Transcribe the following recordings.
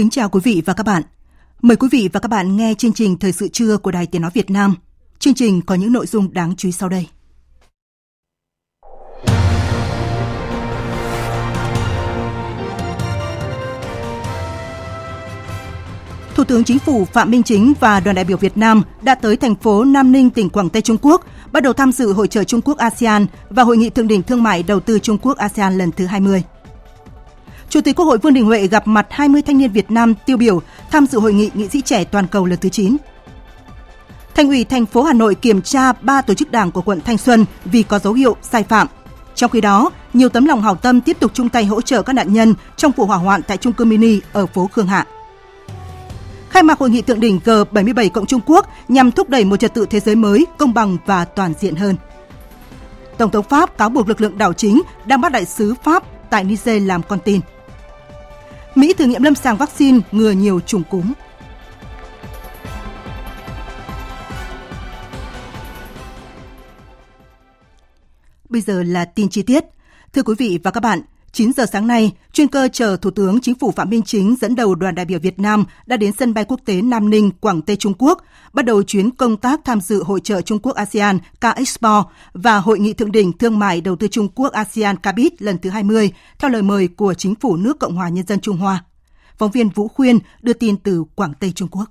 Kính chào quý vị và các bạn. Mời quý vị và các bạn nghe chương trình Thời sự trưa của Đài Tiếng Nói Việt Nam. Chương trình có những nội dung đáng chú ý sau đây. Thủ tướng Chính phủ Phạm Minh Chính và đoàn đại biểu Việt Nam đã tới thành phố Nam Ninh, tỉnh Quảng Tây Trung Quốc, bắt đầu tham dự hội trợ Trung Quốc ASEAN và hội nghị thượng đỉnh thương mại đầu tư Trung Quốc ASEAN lần thứ 20. Chủ tịch Quốc hội Vương Đình Huệ gặp mặt 20 thanh niên Việt Nam tiêu biểu tham dự hội nghị nghị sĩ trẻ toàn cầu lần thứ 9. Thành ủy thành phố Hà Nội kiểm tra 3 tổ chức đảng của quận Thanh Xuân vì có dấu hiệu sai phạm. Trong khi đó, nhiều tấm lòng hảo tâm tiếp tục chung tay hỗ trợ các nạn nhân trong vụ hỏa hoạn tại trung cư mini ở phố Khương Hạ. Khai mạc hội nghị thượng đỉnh G77 cộng Trung Quốc nhằm thúc đẩy một trật tự thế giới mới, công bằng và toàn diện hơn. Tổng thống Pháp cáo buộc lực lượng đảo chính đang bắt đại sứ Pháp tại Niger làm con tin. Mỹ thử nghiệm lâm sàng vaccine ngừa nhiều trùng cúm. Bây giờ là tin chi tiết. Thưa quý vị và các bạn, 9 giờ sáng nay, chuyên cơ chở Thủ tướng Chính phủ Phạm Minh Chính dẫn đầu đoàn đại biểu Việt Nam đã đến sân bay quốc tế Nam Ninh, Quảng Tây Trung Quốc, bắt đầu chuyến công tác tham dự hội trợ Trung Quốc ASEAN K-Expo và hội nghị thượng đỉnh thương mại đầu tư Trung Quốc ASEAN CABIT lần thứ 20 theo lời mời của Chính phủ nước Cộng hòa Nhân dân Trung Hoa. Phóng viên Vũ Khuyên đưa tin từ Quảng Tây Trung Quốc.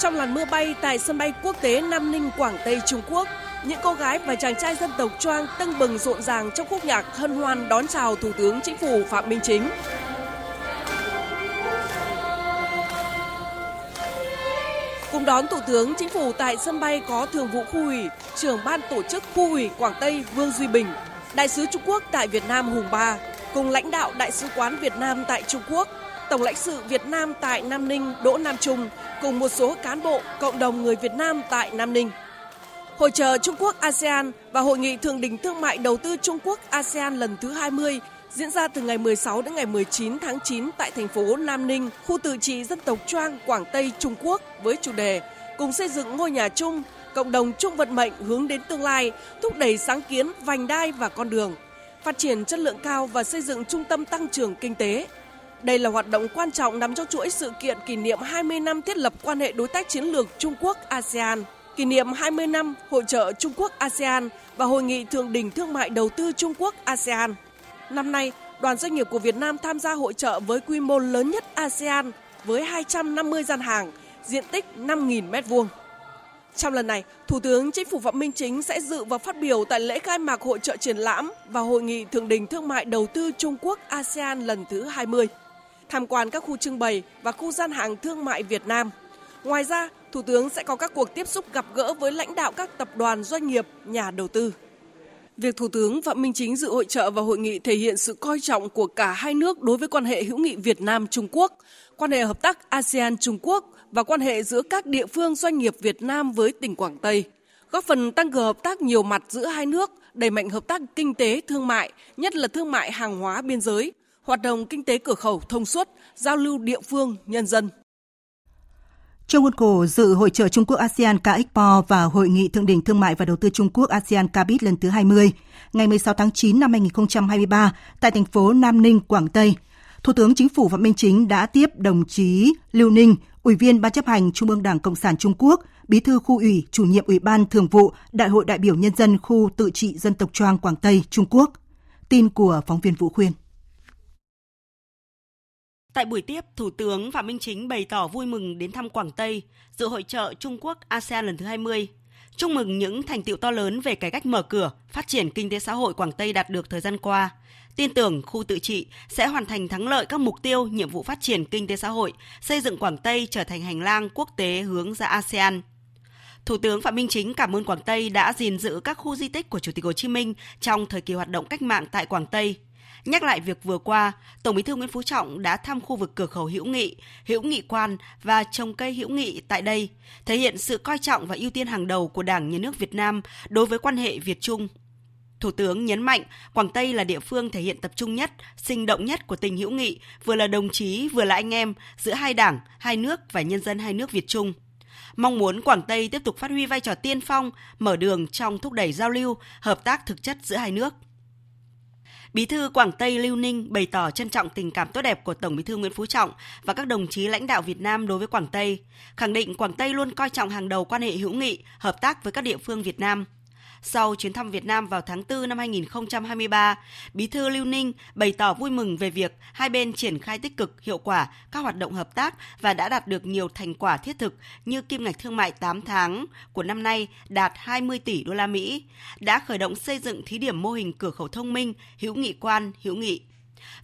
Trong làn mưa bay tại sân bay quốc tế Nam Ninh, Quảng Tây Trung Quốc, những cô gái và chàng trai dân tộc Choang tưng bừng rộn ràng trong khúc nhạc hân hoan đón chào Thủ tướng Chính phủ Phạm Minh Chính. Cùng đón Thủ tướng Chính phủ tại sân bay có Thường vụ Khu ủy, trưởng ban tổ chức Khu ủy Quảng Tây Vương Duy Bình, Đại sứ Trung Quốc tại Việt Nam Hùng Ba, cùng lãnh đạo Đại sứ quán Việt Nam tại Trung Quốc, Tổng lãnh sự Việt Nam tại Nam Ninh Đỗ Nam Trung cùng một số cán bộ, cộng đồng người Việt Nam tại Nam Ninh. Hội trợ Trung Quốc ASEAN và Hội nghị Thượng đỉnh Thương mại Đầu tư Trung Quốc ASEAN lần thứ 20 diễn ra từ ngày 16 đến ngày 19 tháng 9 tại thành phố Nam Ninh, khu tự trị dân tộc Choang, Quảng Tây, Trung Quốc với chủ đề Cùng xây dựng ngôi nhà chung, cộng đồng chung vận mệnh hướng đến tương lai, thúc đẩy sáng kiến, vành đai và con đường, phát triển chất lượng cao và xây dựng trung tâm tăng trưởng kinh tế. Đây là hoạt động quan trọng nằm trong chuỗi sự kiện kỷ niệm 20 năm thiết lập quan hệ đối tác chiến lược Trung Quốc ASEAN kỷ niệm 20 năm hội trợ Trung Quốc ASEAN và hội nghị thượng đỉnh thương mại đầu tư Trung Quốc ASEAN. Năm nay, đoàn doanh nghiệp của Việt Nam tham gia hội trợ với quy mô lớn nhất ASEAN với 250 gian hàng, diện tích 5.000 m2. Trong lần này, Thủ tướng Chính phủ Phạm Minh Chính sẽ dự và phát biểu tại lễ khai mạc hội trợ triển lãm và hội nghị thượng đỉnh thương mại đầu tư Trung Quốc ASEAN lần thứ 20. Tham quan các khu trưng bày và khu gian hàng thương mại Việt Nam. Ngoài ra, Thủ tướng sẽ có các cuộc tiếp xúc gặp gỡ với lãnh đạo các tập đoàn doanh nghiệp, nhà đầu tư. Việc Thủ tướng Phạm Minh Chính dự hội trợ và hội nghị thể hiện sự coi trọng của cả hai nước đối với quan hệ hữu nghị Việt Nam Trung Quốc, quan hệ hợp tác ASEAN Trung Quốc và quan hệ giữa các địa phương doanh nghiệp Việt Nam với tỉnh Quảng Tây, góp phần tăng cường hợp tác nhiều mặt giữa hai nước, đẩy mạnh hợp tác kinh tế thương mại, nhất là thương mại hàng hóa biên giới, hoạt động kinh tế cửa khẩu thông suốt, giao lưu địa phương nhân dân. Trong khuôn khổ dự hội trợ Trung Quốc ASEAN CA Expo và hội nghị thượng đỉnh thương mại và đầu tư Trung Quốc ASEAN CABIT lần thứ 20, ngày 16 tháng 9 năm 2023 tại thành phố Nam Ninh, Quảng Tây, Thủ tướng Chính phủ Phạm Minh Chính đã tiếp đồng chí Lưu Ninh, Ủy viên Ban chấp hành Trung ương Đảng Cộng sản Trung Quốc, Bí thư khu ủy, chủ nhiệm Ủy ban Thường vụ Đại hội đại biểu nhân dân khu tự trị dân tộc Choang Quảng Tây, Trung Quốc. Tin của phóng viên Vũ Khuyên. Tại buổi tiếp, Thủ tướng Phạm Minh Chính bày tỏ vui mừng đến thăm Quảng Tây, dự hội trợ Trung Quốc ASEAN lần thứ 20. chúc mừng những thành tiệu to lớn về cải cách mở cửa, phát triển kinh tế xã hội Quảng Tây đạt được thời gian qua. Tin tưởng khu tự trị sẽ hoàn thành thắng lợi các mục tiêu, nhiệm vụ phát triển kinh tế xã hội, xây dựng Quảng Tây trở thành hành lang quốc tế hướng ra ASEAN. Thủ tướng Phạm Minh Chính cảm ơn Quảng Tây đã gìn giữ các khu di tích của Chủ tịch Hồ Chí Minh trong thời kỳ hoạt động cách mạng tại Quảng Tây. Nhắc lại việc vừa qua, Tổng Bí thư Nguyễn Phú Trọng đã thăm khu vực cửa khẩu Hữu Nghị, Hữu Nghị Quan và trồng cây hữu nghị tại đây, thể hiện sự coi trọng và ưu tiên hàng đầu của Đảng Nhà nước Việt Nam đối với quan hệ Việt Trung. Thủ tướng nhấn mạnh Quảng Tây là địa phương thể hiện tập trung nhất, sinh động nhất của tình hữu nghị, vừa là đồng chí, vừa là anh em giữa hai đảng, hai nước và nhân dân hai nước Việt Trung mong muốn Quảng Tây tiếp tục phát huy vai trò tiên phong, mở đường trong thúc đẩy giao lưu, hợp tác thực chất giữa hai nước. Bí thư Quảng Tây Lưu Ninh bày tỏ trân trọng tình cảm tốt đẹp của Tổng Bí thư Nguyễn Phú Trọng và các đồng chí lãnh đạo Việt Nam đối với Quảng Tây, khẳng định Quảng Tây luôn coi trọng hàng đầu quan hệ hữu nghị, hợp tác với các địa phương Việt Nam – sau chuyến thăm Việt Nam vào tháng 4 năm 2023, Bí thư Lưu Ninh bày tỏ vui mừng về việc hai bên triển khai tích cực, hiệu quả các hoạt động hợp tác và đã đạt được nhiều thành quả thiết thực như kim ngạch thương mại 8 tháng của năm nay đạt 20 tỷ đô la Mỹ, đã khởi động xây dựng thí điểm mô hình cửa khẩu thông minh hữu nghị quan hữu nghị.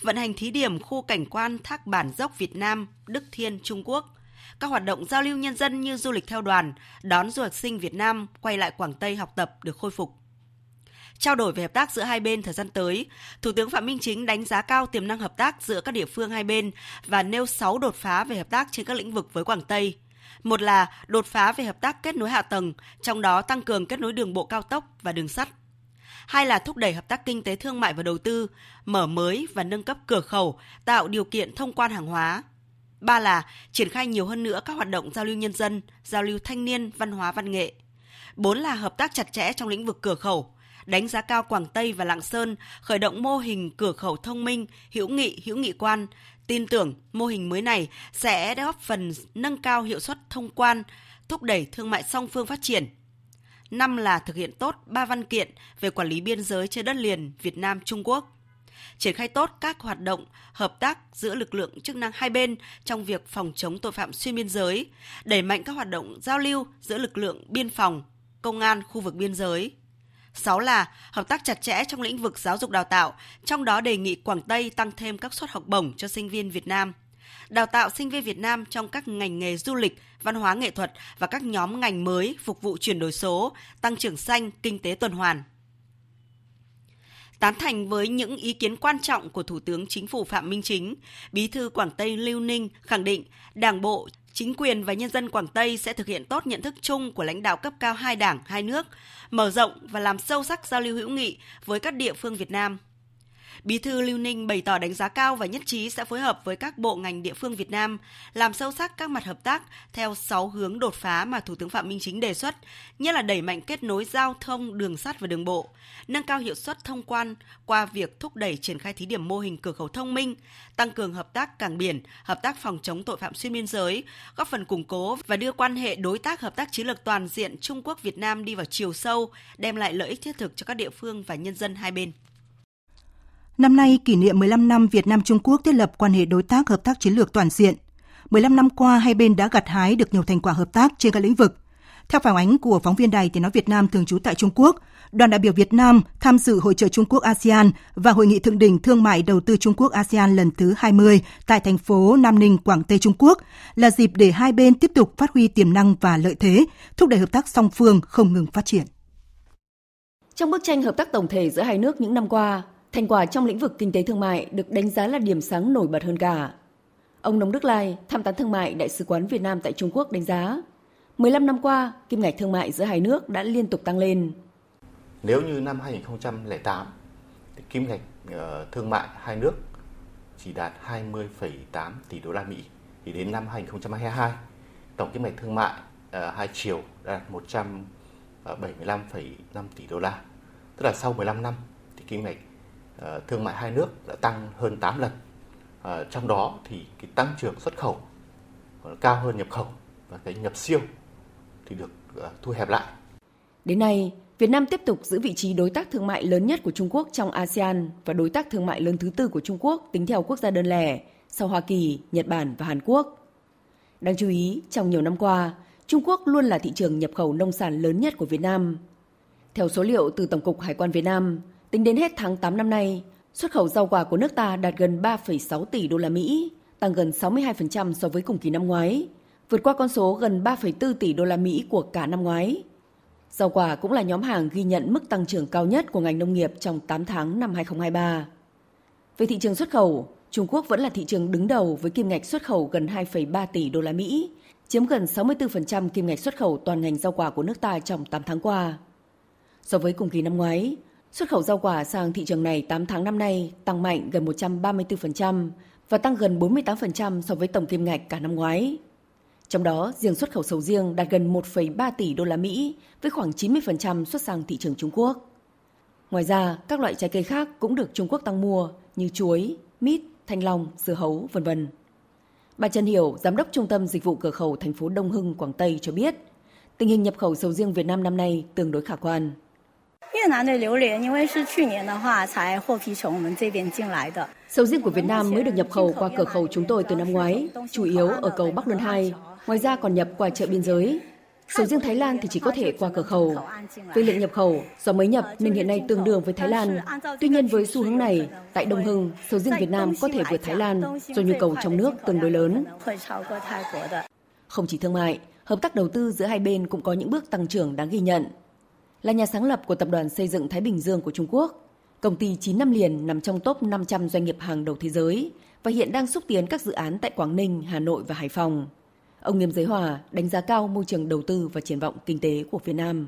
Vận hành thí điểm khu cảnh quan Thác Bản Dốc Việt Nam, Đức Thiên, Trung Quốc, các hoạt động giao lưu nhân dân như du lịch theo đoàn, đón du học sinh Việt Nam quay lại Quảng Tây học tập được khôi phục. Trao đổi về hợp tác giữa hai bên thời gian tới, Thủ tướng Phạm Minh Chính đánh giá cao tiềm năng hợp tác giữa các địa phương hai bên và nêu 6 đột phá về hợp tác trên các lĩnh vực với Quảng Tây. Một là đột phá về hợp tác kết nối hạ tầng, trong đó tăng cường kết nối đường bộ cao tốc và đường sắt. Hai là thúc đẩy hợp tác kinh tế thương mại và đầu tư, mở mới và nâng cấp cửa khẩu, tạo điều kiện thông quan hàng hóa, Ba là triển khai nhiều hơn nữa các hoạt động giao lưu nhân dân, giao lưu thanh niên, văn hóa văn nghệ. Bốn là hợp tác chặt chẽ trong lĩnh vực cửa khẩu, đánh giá cao Quảng Tây và Lạng Sơn khởi động mô hình cửa khẩu thông minh, hữu nghị, hữu nghị quan, tin tưởng mô hình mới này sẽ góp phần nâng cao hiệu suất thông quan, thúc đẩy thương mại song phương phát triển. Năm là thực hiện tốt ba văn kiện về quản lý biên giới trên đất liền Việt Nam Trung Quốc triển khai tốt các hoạt động hợp tác giữa lực lượng chức năng hai bên trong việc phòng chống tội phạm xuyên biên giới, đẩy mạnh các hoạt động giao lưu giữa lực lượng biên phòng, công an khu vực biên giới. 6 là hợp tác chặt chẽ trong lĩnh vực giáo dục đào tạo, trong đó đề nghị Quảng Tây tăng thêm các suất học bổng cho sinh viên Việt Nam. Đào tạo sinh viên Việt Nam trong các ngành nghề du lịch, văn hóa nghệ thuật và các nhóm ngành mới phục vụ chuyển đổi số, tăng trưởng xanh, kinh tế tuần hoàn. Tán thành với những ý kiến quan trọng của Thủ tướng Chính phủ Phạm Minh Chính, Bí thư Quảng Tây Lưu Ninh khẳng định Đảng bộ, chính quyền và nhân dân Quảng Tây sẽ thực hiện tốt nhận thức chung của lãnh đạo cấp cao hai đảng, hai nước, mở rộng và làm sâu sắc giao lưu hữu nghị với các địa phương Việt Nam – Bí thư Lưu Ninh bày tỏ đánh giá cao và nhất trí sẽ phối hợp với các bộ ngành địa phương Việt Nam làm sâu sắc các mặt hợp tác theo 6 hướng đột phá mà Thủ tướng Phạm Minh Chính đề xuất, nhất là đẩy mạnh kết nối giao thông đường sắt và đường bộ, nâng cao hiệu suất thông quan qua việc thúc đẩy triển khai thí điểm mô hình cửa khẩu thông minh, tăng cường hợp tác cảng biển, hợp tác phòng chống tội phạm xuyên biên giới, góp phần củng cố và đưa quan hệ đối tác hợp tác chiến lược toàn diện Trung Quốc Việt Nam đi vào chiều sâu, đem lại lợi ích thiết thực cho các địa phương và nhân dân hai bên. Năm nay kỷ niệm 15 năm Việt Nam Trung Quốc thiết lập quan hệ đối tác hợp tác chiến lược toàn diện. 15 năm qua, hai bên đã gặt hái được nhiều thành quả hợp tác trên các lĩnh vực. Theo phản ánh của phóng viên Đài Tiếng Nói Việt Nam thường trú tại Trung Quốc, đoàn đại biểu Việt Nam tham dự Hội trợ Trung Quốc ASEAN và Hội nghị Thượng đỉnh Thương mại Đầu tư Trung Quốc ASEAN lần thứ 20 tại thành phố Nam Ninh, Quảng Tây Trung Quốc là dịp để hai bên tiếp tục phát huy tiềm năng và lợi thế, thúc đẩy hợp tác song phương không ngừng phát triển. Trong bức tranh hợp tác tổng thể giữa hai nước những năm qua, Thành quả trong lĩnh vực kinh tế thương mại được đánh giá là điểm sáng nổi bật hơn cả. Ông Nông Đức Lai, tham tán thương mại Đại sứ quán Việt Nam tại Trung Quốc đánh giá, 15 năm qua, kim ngạch thương mại giữa hai nước đã liên tục tăng lên. Nếu như năm 2008, thì kim ngạch ờ, thương mại hai nước chỉ đạt 20,8 tỷ đô la Mỹ, thì đến năm 2022, tổng kim ngạch thương mại ờ, hai chiều đạt 175,5 ờ, tỷ đô la. Tức là sau 15 năm thì kim ngạch Ờ, thương mại hai nước đã tăng hơn 8 lần. À, trong đó thì cái tăng trưởng xuất khẩu cao hơn nhập khẩu và cái nhập siêu thì được ờ, thu hẹp lại. Đến nay, Việt Nam tiếp tục giữ vị trí đối tác thương mại lớn nhất của Trung Quốc trong ASEAN và đối tác thương mại lớn thứ tư của Trung Quốc tính theo quốc gia đơn lẻ sau Hoa Kỳ, Nhật Bản và Hàn Quốc. Đáng chú ý, trong nhiều năm qua, Trung Quốc luôn là thị trường nhập khẩu nông sản lớn nhất của Việt Nam. Theo số liệu từ Tổng cục Hải quan Việt Nam, tính đến hết tháng 8 năm nay, xuất khẩu rau quả của nước ta đạt gần 3,6 tỷ đô la Mỹ, tăng gần 62% so với cùng kỳ năm ngoái, vượt qua con số gần 3,4 tỷ đô la Mỹ của cả năm ngoái. Rau quả cũng là nhóm hàng ghi nhận mức tăng trưởng cao nhất của ngành nông nghiệp trong 8 tháng năm 2023. Về thị trường xuất khẩu, Trung Quốc vẫn là thị trường đứng đầu với kim ngạch xuất khẩu gần 2,3 tỷ đô la Mỹ, chiếm gần 64% kim ngạch xuất khẩu toàn ngành rau quả của nước ta trong 8 tháng qua. So với cùng kỳ năm ngoái, xuất khẩu rau quả sang thị trường này 8 tháng năm nay tăng mạnh gần 134% và tăng gần 48% so với tổng kim ngạch cả năm ngoái. Trong đó, riêng xuất khẩu sầu riêng đạt gần 1,3 tỷ đô la Mỹ với khoảng 90% xuất sang thị trường Trung Quốc. Ngoài ra, các loại trái cây khác cũng được Trung Quốc tăng mua như chuối, mít, thanh long, dưa hấu, vân vân. Bà Trần Hiểu, giám đốc Trung tâm Dịch vụ Cửa khẩu thành phố Đông Hưng, Quảng Tây cho biết, tình hình nhập khẩu sầu riêng Việt Nam năm nay tương đối khả quan. Sầu riêng của Việt Nam mới được nhập khẩu qua cửa khẩu chúng tôi từ năm ngoái, chủ yếu ở cầu Bắc Luân 2, ngoài ra còn nhập qua chợ biên giới. Sầu riêng Thái Lan thì chỉ có thể qua cửa khẩu. Về lượng nhập khẩu, do mới nhập nên hiện nay tương đương với Thái Lan. Tuy nhiên với xu hướng này, tại Đông Hưng, sầu riêng Việt Nam có thể vượt Thái Lan do nhu cầu trong nước tương đối lớn. Không chỉ thương mại, hợp tác đầu tư giữa hai bên cũng có những bước tăng trưởng đáng ghi nhận. Là nhà sáng lập của Tập đoàn Xây dựng Thái Bình Dương của Trung Quốc, công ty 9 năm liền nằm trong top 500 doanh nghiệp hàng đầu thế giới và hiện đang xúc tiến các dự án tại Quảng Ninh, Hà Nội và Hải Phòng. Ông Nghiêm Giới Hòa đánh giá cao môi trường đầu tư và triển vọng kinh tế của Việt Nam.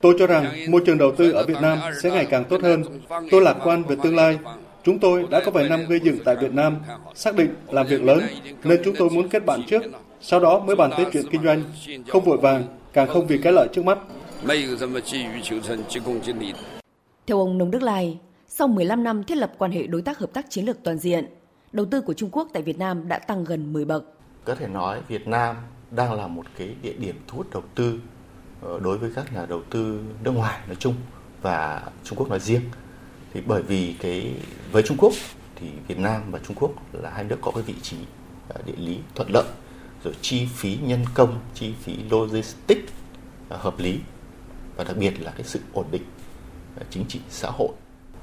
Tôi cho rằng môi trường đầu tư ở Việt Nam sẽ ngày càng tốt hơn. Tôi lạc quan về tương lai. Chúng tôi đã có vài năm gây dựng tại Việt Nam, xác định làm việc lớn, nên chúng tôi muốn kết bạn trước, sau đó mới bàn tới chuyện kinh doanh, không vội vàng, càng không vì cái lợi trước mắt. Theo ông Nông Đức Lai, sau 15 năm thiết lập quan hệ đối tác hợp tác chiến lược toàn diện, đầu tư của Trung Quốc tại Việt Nam đã tăng gần 10 bậc. Có thể nói Việt Nam đang là một cái địa điểm thu hút đầu tư ờ, đối với các nhà đầu tư nước ngoài nói chung và Trung Quốc nói riêng. Thì bởi vì cái với Trung Quốc thì Việt Nam và Trung Quốc là hai nước có cái vị trí ờ, địa lý thuận lợi rồi chi phí nhân công, chi phí logistics à, hợp lý. Và đặc biệt là cái sự ổn định à, chính trị xã hội.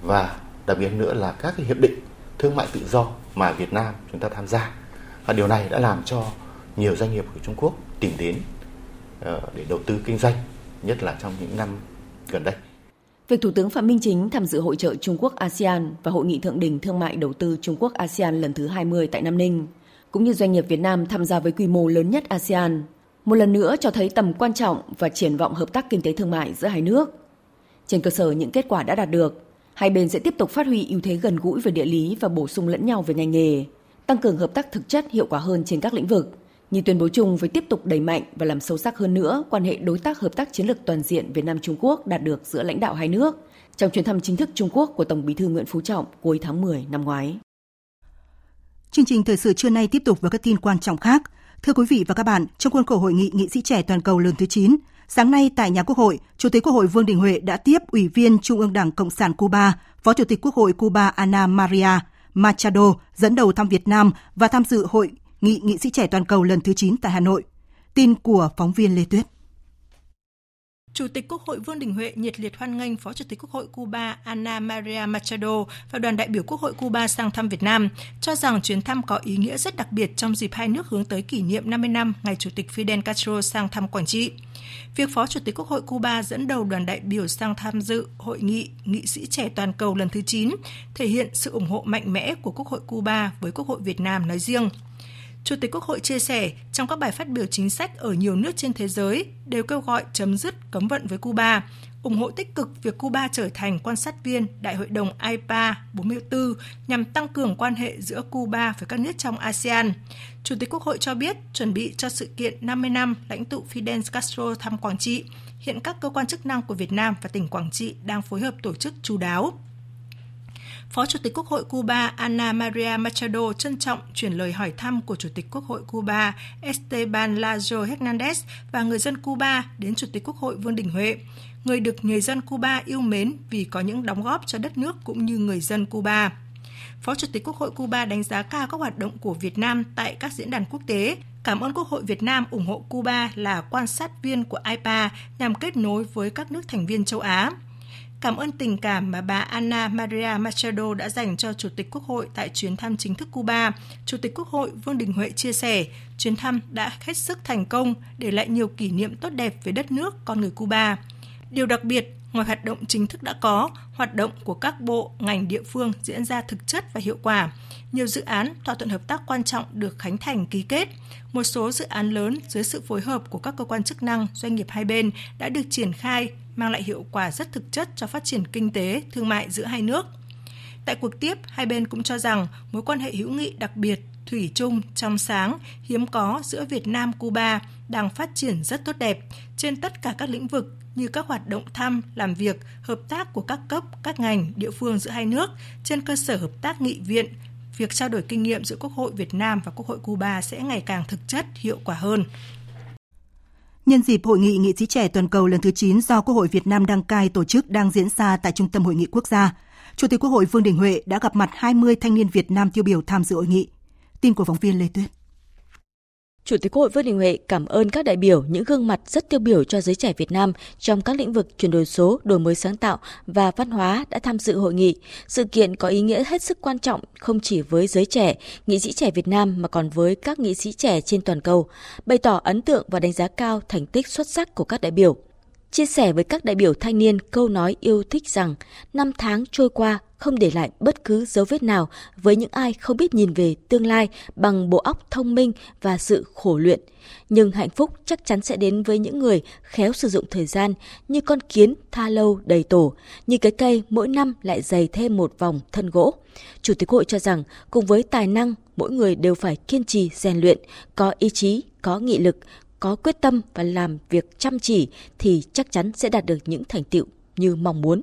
Và đặc biệt nữa là các cái hiệp định thương mại tự do mà Việt Nam chúng ta tham gia. Và điều này đã làm cho nhiều doanh nghiệp của Trung Quốc tìm đến ờ, để đầu tư kinh doanh nhất là trong những năm gần đây. Việc Thủ tướng Phạm Minh Chính tham dự hội trợ Trung Quốc ASEAN và hội nghị thượng đỉnh thương mại đầu tư Trung Quốc ASEAN lần thứ 20 tại Nam Ninh, cũng như doanh nghiệp Việt Nam tham gia với quy mô lớn nhất ASEAN, một lần nữa cho thấy tầm quan trọng và triển vọng hợp tác kinh tế thương mại giữa hai nước. Trên cơ sở những kết quả đã đạt được, Hai bên sẽ tiếp tục phát huy ưu thế gần gũi về địa lý và bổ sung lẫn nhau về ngành nghề, tăng cường hợp tác thực chất hiệu quả hơn trên các lĩnh vực, như tuyên bố chung với tiếp tục đẩy mạnh và làm sâu sắc hơn nữa quan hệ đối tác hợp tác chiến lược toàn diện Việt Nam Trung Quốc đạt được giữa lãnh đạo hai nước trong chuyến thăm chính thức Trung Quốc của Tổng Bí thư Nguyễn Phú Trọng cuối tháng 10 năm ngoái. Chương trình thời sự trưa nay tiếp tục với các tin quan trọng khác. Thưa quý vị và các bạn, trong khuôn khổ hội nghị nghị sĩ trẻ toàn cầu lần thứ 9, Sáng nay tại nhà Quốc hội, Chủ tịch Quốc hội Vương Đình Huệ đã tiếp Ủy viên Trung ương Đảng Cộng sản Cuba, Phó Chủ tịch Quốc hội Cuba Ana Maria Machado dẫn đầu thăm Việt Nam và tham dự hội nghị nghị sĩ trẻ toàn cầu lần thứ 9 tại Hà Nội. Tin của phóng viên Lê Tuyết. Chủ tịch Quốc hội Vương Đình Huệ nhiệt liệt hoan nghênh Phó Chủ tịch Quốc hội Cuba Ana Maria Machado và đoàn đại biểu Quốc hội Cuba sang thăm Việt Nam, cho rằng chuyến thăm có ý nghĩa rất đặc biệt trong dịp hai nước hướng tới kỷ niệm 50 năm ngày Chủ tịch Fidel Castro sang thăm Quảng Trị. Việc Phó Chủ tịch Quốc hội Cuba dẫn đầu đoàn đại biểu sang tham dự hội nghị nghị sĩ trẻ toàn cầu lần thứ 9 thể hiện sự ủng hộ mạnh mẽ của Quốc hội Cuba với Quốc hội Việt Nam nói riêng. Chủ tịch Quốc hội chia sẻ, trong các bài phát biểu chính sách ở nhiều nước trên thế giới đều kêu gọi chấm dứt cấm vận với Cuba, ủng hộ tích cực việc Cuba trở thành quan sát viên Đại hội đồng IPA 44 nhằm tăng cường quan hệ giữa Cuba với các nước trong ASEAN. Chủ tịch Quốc hội cho biết, chuẩn bị cho sự kiện 50 năm lãnh tụ Fidel Castro thăm Quảng Trị, hiện các cơ quan chức năng của Việt Nam và tỉnh Quảng Trị đang phối hợp tổ chức chú đáo. Phó Chủ tịch Quốc hội Cuba Ana Maria Machado trân trọng chuyển lời hỏi thăm của Chủ tịch Quốc hội Cuba Esteban Lazo Hernandez và người dân Cuba đến Chủ tịch Quốc hội Vương Đình Huệ, người được người dân Cuba yêu mến vì có những đóng góp cho đất nước cũng như người dân Cuba. Phó Chủ tịch Quốc hội Cuba đánh giá cao các hoạt động của Việt Nam tại các diễn đàn quốc tế cảm ơn Quốc hội Việt Nam ủng hộ Cuba là quan sát viên của IPA nhằm kết nối với các nước thành viên châu Á. Cảm ơn tình cảm mà bà Anna Maria Machado đã dành cho Chủ tịch Quốc hội tại chuyến thăm chính thức Cuba. Chủ tịch Quốc hội Vương Đình Huệ chia sẻ, chuyến thăm đã hết sức thành công, để lại nhiều kỷ niệm tốt đẹp về đất nước, con người Cuba. Điều đặc biệt, ngoài hoạt động chính thức đã có, hoạt động của các bộ, ngành địa phương diễn ra thực chất và hiệu quả. Nhiều dự án, thỏa thuận hợp tác quan trọng được khánh thành ký kết. Một số dự án lớn dưới sự phối hợp của các cơ quan chức năng, doanh nghiệp hai bên đã được triển khai, mang lại hiệu quả rất thực chất cho phát triển kinh tế, thương mại giữa hai nước. Tại cuộc tiếp, hai bên cũng cho rằng mối quan hệ hữu nghị đặc biệt, thủy chung, trong sáng, hiếm có giữa Việt Nam Cuba đang phát triển rất tốt đẹp trên tất cả các lĩnh vực như các hoạt động thăm, làm việc, hợp tác của các cấp, các ngành, địa phương giữa hai nước trên cơ sở hợp tác nghị viện, việc trao đổi kinh nghiệm giữa Quốc hội Việt Nam và Quốc hội Cuba sẽ ngày càng thực chất, hiệu quả hơn. Nhân dịp Hội nghị nghị sĩ trẻ toàn cầu lần thứ 9 do Quốc hội Việt Nam đăng cai tổ chức đang diễn ra tại Trung tâm Hội nghị Quốc gia, Chủ tịch Quốc hội Vương Đình Huệ đã gặp mặt 20 thanh niên Việt Nam tiêu biểu tham dự hội nghị. Tin của phóng viên Lê Tuyết. Chủ tịch Quốc hội Vương Đình Huệ cảm ơn các đại biểu những gương mặt rất tiêu biểu cho giới trẻ Việt Nam trong các lĩnh vực chuyển đổi số, đổi mới sáng tạo và văn hóa đã tham dự hội nghị. Sự kiện có ý nghĩa hết sức quan trọng không chỉ với giới trẻ, nghị sĩ trẻ Việt Nam mà còn với các nghị sĩ trẻ trên toàn cầu, bày tỏ ấn tượng và đánh giá cao thành tích xuất sắc của các đại biểu chia sẻ với các đại biểu thanh niên câu nói yêu thích rằng năm tháng trôi qua không để lại bất cứ dấu vết nào với những ai không biết nhìn về tương lai bằng bộ óc thông minh và sự khổ luyện. Nhưng hạnh phúc chắc chắn sẽ đến với những người khéo sử dụng thời gian như con kiến tha lâu đầy tổ, như cái cây mỗi năm lại dày thêm một vòng thân gỗ. Chủ tịch hội cho rằng cùng với tài năng, mỗi người đều phải kiên trì rèn luyện, có ý chí, có nghị lực, có quyết tâm và làm việc chăm chỉ thì chắc chắn sẽ đạt được những thành tựu như mong muốn.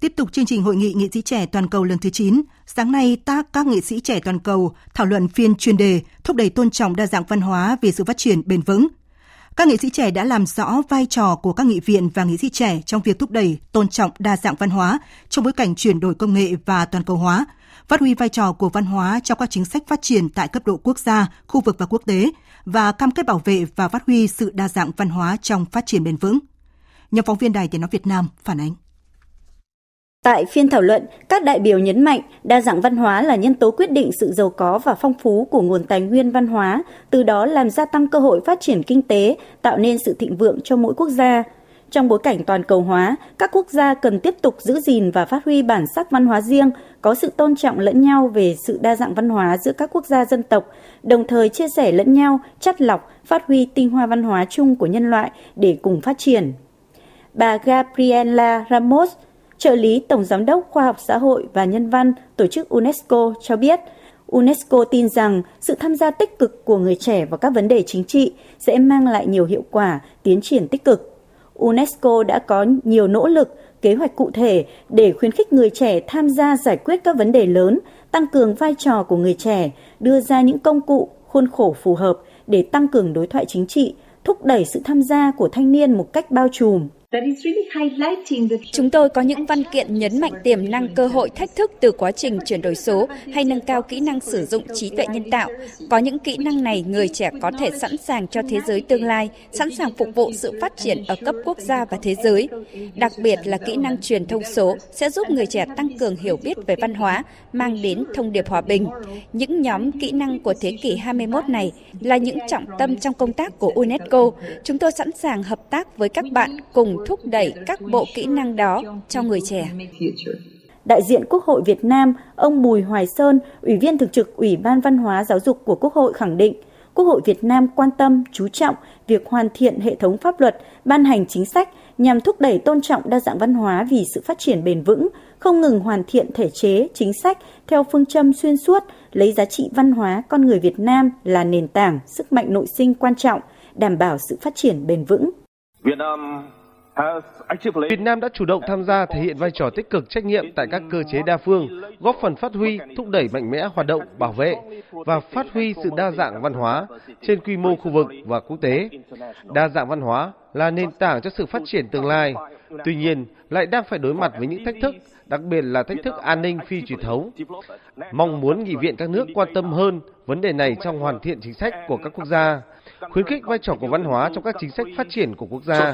Tiếp tục chương trình hội nghị nghị sĩ trẻ toàn cầu lần thứ 9, sáng nay tác các nghị sĩ trẻ toàn cầu thảo luận phiên chuyên đề thúc đẩy tôn trọng đa dạng văn hóa vì sự phát triển bền vững. Các nghị sĩ trẻ đã làm rõ vai trò của các nghị viện và nghị sĩ trẻ trong việc thúc đẩy tôn trọng đa dạng văn hóa trong bối cảnh chuyển đổi công nghệ và toàn cầu hóa, phát huy vai trò của văn hóa trong các chính sách phát triển tại cấp độ quốc gia, khu vực và quốc tế và cam kết bảo vệ và phát huy sự đa dạng văn hóa trong phát triển bền vững. Nhóm phóng viên Đài Tiếng Nói Việt Nam phản ánh. Tại phiên thảo luận, các đại biểu nhấn mạnh đa dạng văn hóa là nhân tố quyết định sự giàu có và phong phú của nguồn tài nguyên văn hóa, từ đó làm gia tăng cơ hội phát triển kinh tế, tạo nên sự thịnh vượng cho mỗi quốc gia. Trong bối cảnh toàn cầu hóa, các quốc gia cần tiếp tục giữ gìn và phát huy bản sắc văn hóa riêng, có sự tôn trọng lẫn nhau về sự đa dạng văn hóa giữa các quốc gia dân tộc, đồng thời chia sẻ lẫn nhau, chắt lọc, phát huy tinh hoa văn hóa chung của nhân loại để cùng phát triển. Bà Gabriela Ramos, trợ lý Tổng Giám đốc Khoa học Xã hội và Nhân văn Tổ chức UNESCO cho biết, UNESCO tin rằng sự tham gia tích cực của người trẻ vào các vấn đề chính trị sẽ mang lại nhiều hiệu quả, tiến triển tích cực. UNESCO đã có nhiều nỗ lực, kế hoạch cụ thể để khuyến khích người trẻ tham gia giải quyết các vấn đề lớn, tăng cường vai trò của người trẻ, đưa ra những công cụ, khuôn khổ phù hợp để tăng cường đối thoại chính trị, thúc đẩy sự tham gia của thanh niên một cách bao trùm. Chúng tôi có những văn kiện nhấn mạnh tiềm năng cơ hội thách thức từ quá trình chuyển đổi số hay nâng cao kỹ năng sử dụng trí tuệ nhân tạo. Có những kỹ năng này người trẻ có thể sẵn sàng cho thế giới tương lai, sẵn sàng phục vụ sự phát triển ở cấp quốc gia và thế giới. Đặc biệt là kỹ năng truyền thông số sẽ giúp người trẻ tăng cường hiểu biết về văn hóa, mang đến thông điệp hòa bình. Những nhóm kỹ năng của thế kỷ 21 này là những trọng tâm trong công tác của UNESCO. Chúng tôi sẵn sàng hợp tác với các bạn cùng thúc đẩy các bộ kỹ năng đó cho người trẻ. Đại diện Quốc hội Việt Nam, ông Bùi Hoài Sơn, Ủy viên Thường trực Ủy ban Văn hóa Giáo dục của Quốc hội khẳng định, Quốc hội Việt Nam quan tâm, chú trọng việc hoàn thiện hệ thống pháp luật, ban hành chính sách nhằm thúc đẩy tôn trọng đa dạng văn hóa vì sự phát triển bền vững, không ngừng hoàn thiện thể chế, chính sách theo phương châm xuyên suốt, lấy giá trị văn hóa con người Việt Nam là nền tảng, sức mạnh nội sinh quan trọng, đảm bảo sự phát triển bền vững. Việt Nam Việt Nam đã chủ động tham gia thể hiện vai trò tích cực trách nhiệm tại các cơ chế đa phương, góp phần phát huy, thúc đẩy mạnh mẽ hoạt động bảo vệ và phát huy sự đa dạng văn hóa trên quy mô khu vực và quốc tế. Đa dạng văn hóa là nền tảng cho sự phát triển tương lai. Tuy nhiên, lại đang phải đối mặt với những thách thức, đặc biệt là thách thức an ninh phi truyền thống. Mong muốn nghị viện các nước quan tâm hơn vấn đề này trong hoàn thiện chính sách của các quốc gia, khuyến khích vai trò của văn hóa trong các chính sách phát triển của quốc gia.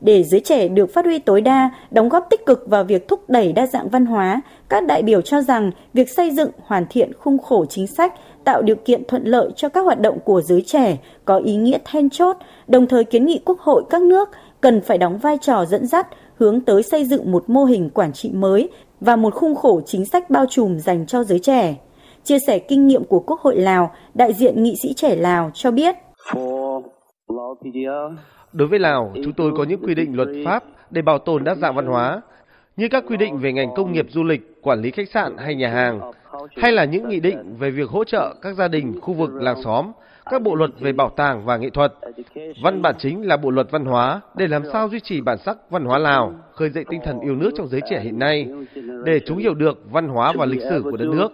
Để giới trẻ được phát huy tối đa, đóng góp tích cực vào việc thúc đẩy đa dạng văn hóa, các đại biểu cho rằng việc xây dựng hoàn thiện khung khổ chính sách tạo điều kiện thuận lợi cho các hoạt động của giới trẻ có ý nghĩa then chốt, đồng thời kiến nghị Quốc hội các nước cần phải đóng vai trò dẫn dắt hướng tới xây dựng một mô hình quản trị mới và một khung khổ chính sách bao trùm dành cho giới trẻ. Chia sẻ kinh nghiệm của Quốc hội Lào, đại diện nghị sĩ trẻ Lào cho biết. Đối với Lào, chúng tôi có những quy định luật pháp để bảo tồn đa dạng văn hóa, như các quy định về ngành công nghiệp du lịch, quản lý khách sạn hay nhà hàng, hay là những nghị định về việc hỗ trợ các gia đình, khu vực, làng xóm, các bộ luật về bảo tàng và nghệ thuật. Văn bản chính là bộ luật văn hóa để làm sao duy trì bản sắc văn hóa Lào, khơi dậy tinh thần yêu nước trong giới trẻ hiện nay, để chúng hiểu được văn hóa và lịch sử của đất nước.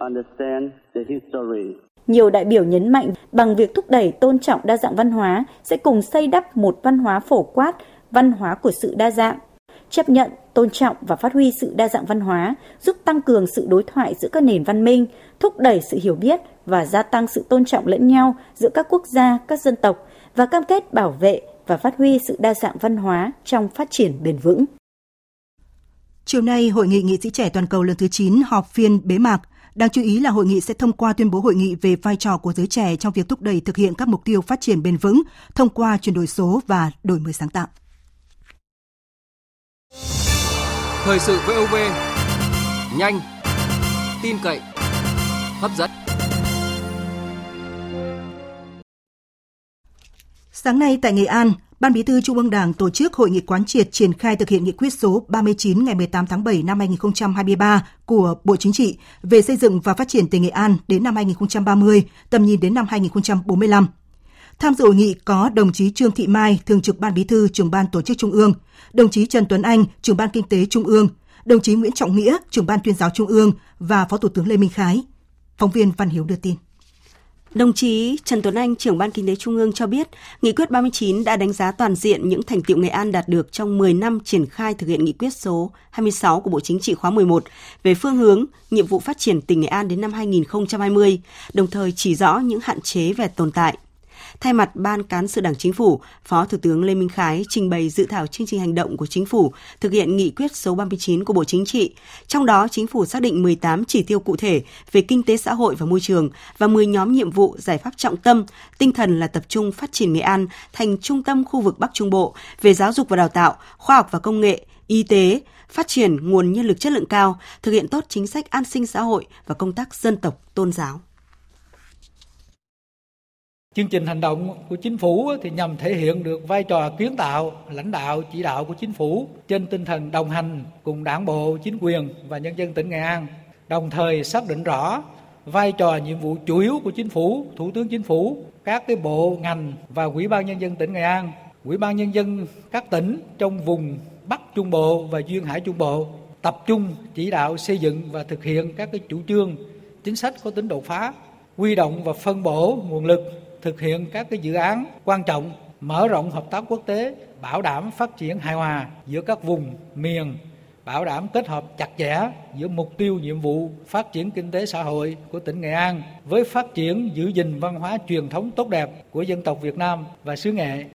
Nhiều đại biểu nhấn mạnh bằng việc thúc đẩy tôn trọng đa dạng văn hóa sẽ cùng xây đắp một văn hóa phổ quát, văn hóa của sự đa dạng, chấp nhận, tôn trọng và phát huy sự đa dạng văn hóa, giúp tăng cường sự đối thoại giữa các nền văn minh, thúc đẩy sự hiểu biết và gia tăng sự tôn trọng lẫn nhau giữa các quốc gia, các dân tộc và cam kết bảo vệ và phát huy sự đa dạng văn hóa trong phát triển bền vững. Chiều nay, Hội nghị nghị sĩ trẻ toàn cầu lần thứ 9 họp phiên bế mạc. Đáng chú ý là hội nghị sẽ thông qua tuyên bố hội nghị về vai trò của giới trẻ trong việc thúc đẩy thực hiện các mục tiêu phát triển bền vững thông qua chuyển đổi số và đổi mới sáng tạo. Thời sự VOV nhanh, tin cậy, hấp dẫn. Sáng nay tại Nghệ An, Ban Bí thư Trung ương Đảng tổ chức hội nghị quán triệt triển khai thực hiện nghị quyết số 39 ngày 18 tháng 7 năm 2023 của Bộ Chính trị về xây dựng và phát triển tỉnh Nghệ An đến năm 2030, tầm nhìn đến năm 2045. Tham dự hội nghị có đồng chí Trương Thị Mai, Thường trực Ban Bí thư, Trưởng ban Tổ chức Trung ương, đồng chí Trần Tuấn Anh, Trưởng ban Kinh tế Trung ương, đồng chí Nguyễn Trọng Nghĩa, Trưởng ban Tuyên giáo Trung ương và Phó Thủ tướng Lê Minh Khái. Phóng viên Văn Hiếu đưa tin. Đồng chí Trần Tuấn Anh, trưởng Ban Kinh tế Trung ương cho biết, Nghị quyết 39 đã đánh giá toàn diện những thành tiệu Nghệ An đạt được trong 10 năm triển khai thực hiện Nghị quyết số 26 của Bộ Chính trị khóa 11 về phương hướng, nhiệm vụ phát triển tỉnh Nghệ An đến năm 2020, đồng thời chỉ rõ những hạn chế về tồn tại, Thay mặt Ban Cán sự Đảng Chính phủ, Phó Thủ tướng Lê Minh Khái trình bày dự thảo chương trình hành động của Chính phủ thực hiện nghị quyết số 39 của Bộ Chính trị. Trong đó, Chính phủ xác định 18 chỉ tiêu cụ thể về kinh tế xã hội và môi trường và 10 nhóm nhiệm vụ giải pháp trọng tâm, tinh thần là tập trung phát triển Nghệ An thành trung tâm khu vực Bắc Trung Bộ về giáo dục và đào tạo, khoa học và công nghệ, y tế, phát triển nguồn nhân lực chất lượng cao, thực hiện tốt chính sách an sinh xã hội và công tác dân tộc, tôn giáo. Chương trình hành động của chính phủ thì nhằm thể hiện được vai trò kiến tạo, lãnh đạo, chỉ đạo của chính phủ trên tinh thần đồng hành cùng đảng bộ, chính quyền và nhân dân tỉnh Nghệ An, đồng thời xác định rõ vai trò nhiệm vụ chủ yếu của chính phủ, thủ tướng chính phủ, các cái bộ ngành và ủy ban nhân dân tỉnh Nghệ An, ủy ban nhân dân các tỉnh trong vùng Bắc Trung Bộ và duyên hải Trung Bộ tập trung chỉ đạo xây dựng và thực hiện các cái chủ trương chính sách có tính đột phá, quy động và phân bổ nguồn lực thực hiện các cái dự án quan trọng mở rộng hợp tác quốc tế, bảo đảm phát triển hài hòa giữa các vùng, miền, bảo đảm kết hợp chặt chẽ giữa mục tiêu, nhiệm vụ phát triển kinh tế xã hội của tỉnh Nghệ An với phát triển giữ gìn văn hóa truyền thống tốt đẹp của dân tộc Việt Nam và xứ Nghệ.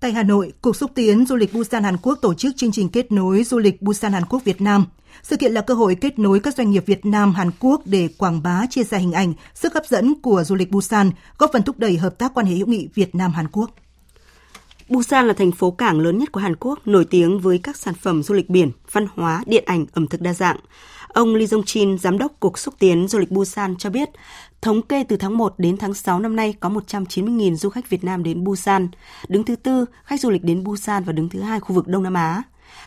Tại Hà Nội, Cục xúc tiến du lịch Busan Hàn Quốc tổ chức chương trình kết nối du lịch Busan Hàn Quốc Việt Nam. Sự kiện là cơ hội kết nối các doanh nghiệp Việt Nam Hàn Quốc để quảng bá chia sẻ hình ảnh, sức hấp dẫn của du lịch Busan, góp phần thúc đẩy hợp tác quan hệ hữu nghị Việt Nam Hàn Quốc. Busan là thành phố cảng lớn nhất của Hàn Quốc, nổi tiếng với các sản phẩm du lịch biển, văn hóa, điện ảnh, ẩm thực đa dạng. Ông Lee Jong Chin, giám đốc Cục xúc tiến du lịch Busan cho biết, thống kê từ tháng 1 đến tháng 6 năm nay có 190.000 du khách Việt Nam đến Busan, đứng thứ tư khách du lịch đến Busan và đứng thứ hai khu vực Đông Nam Á.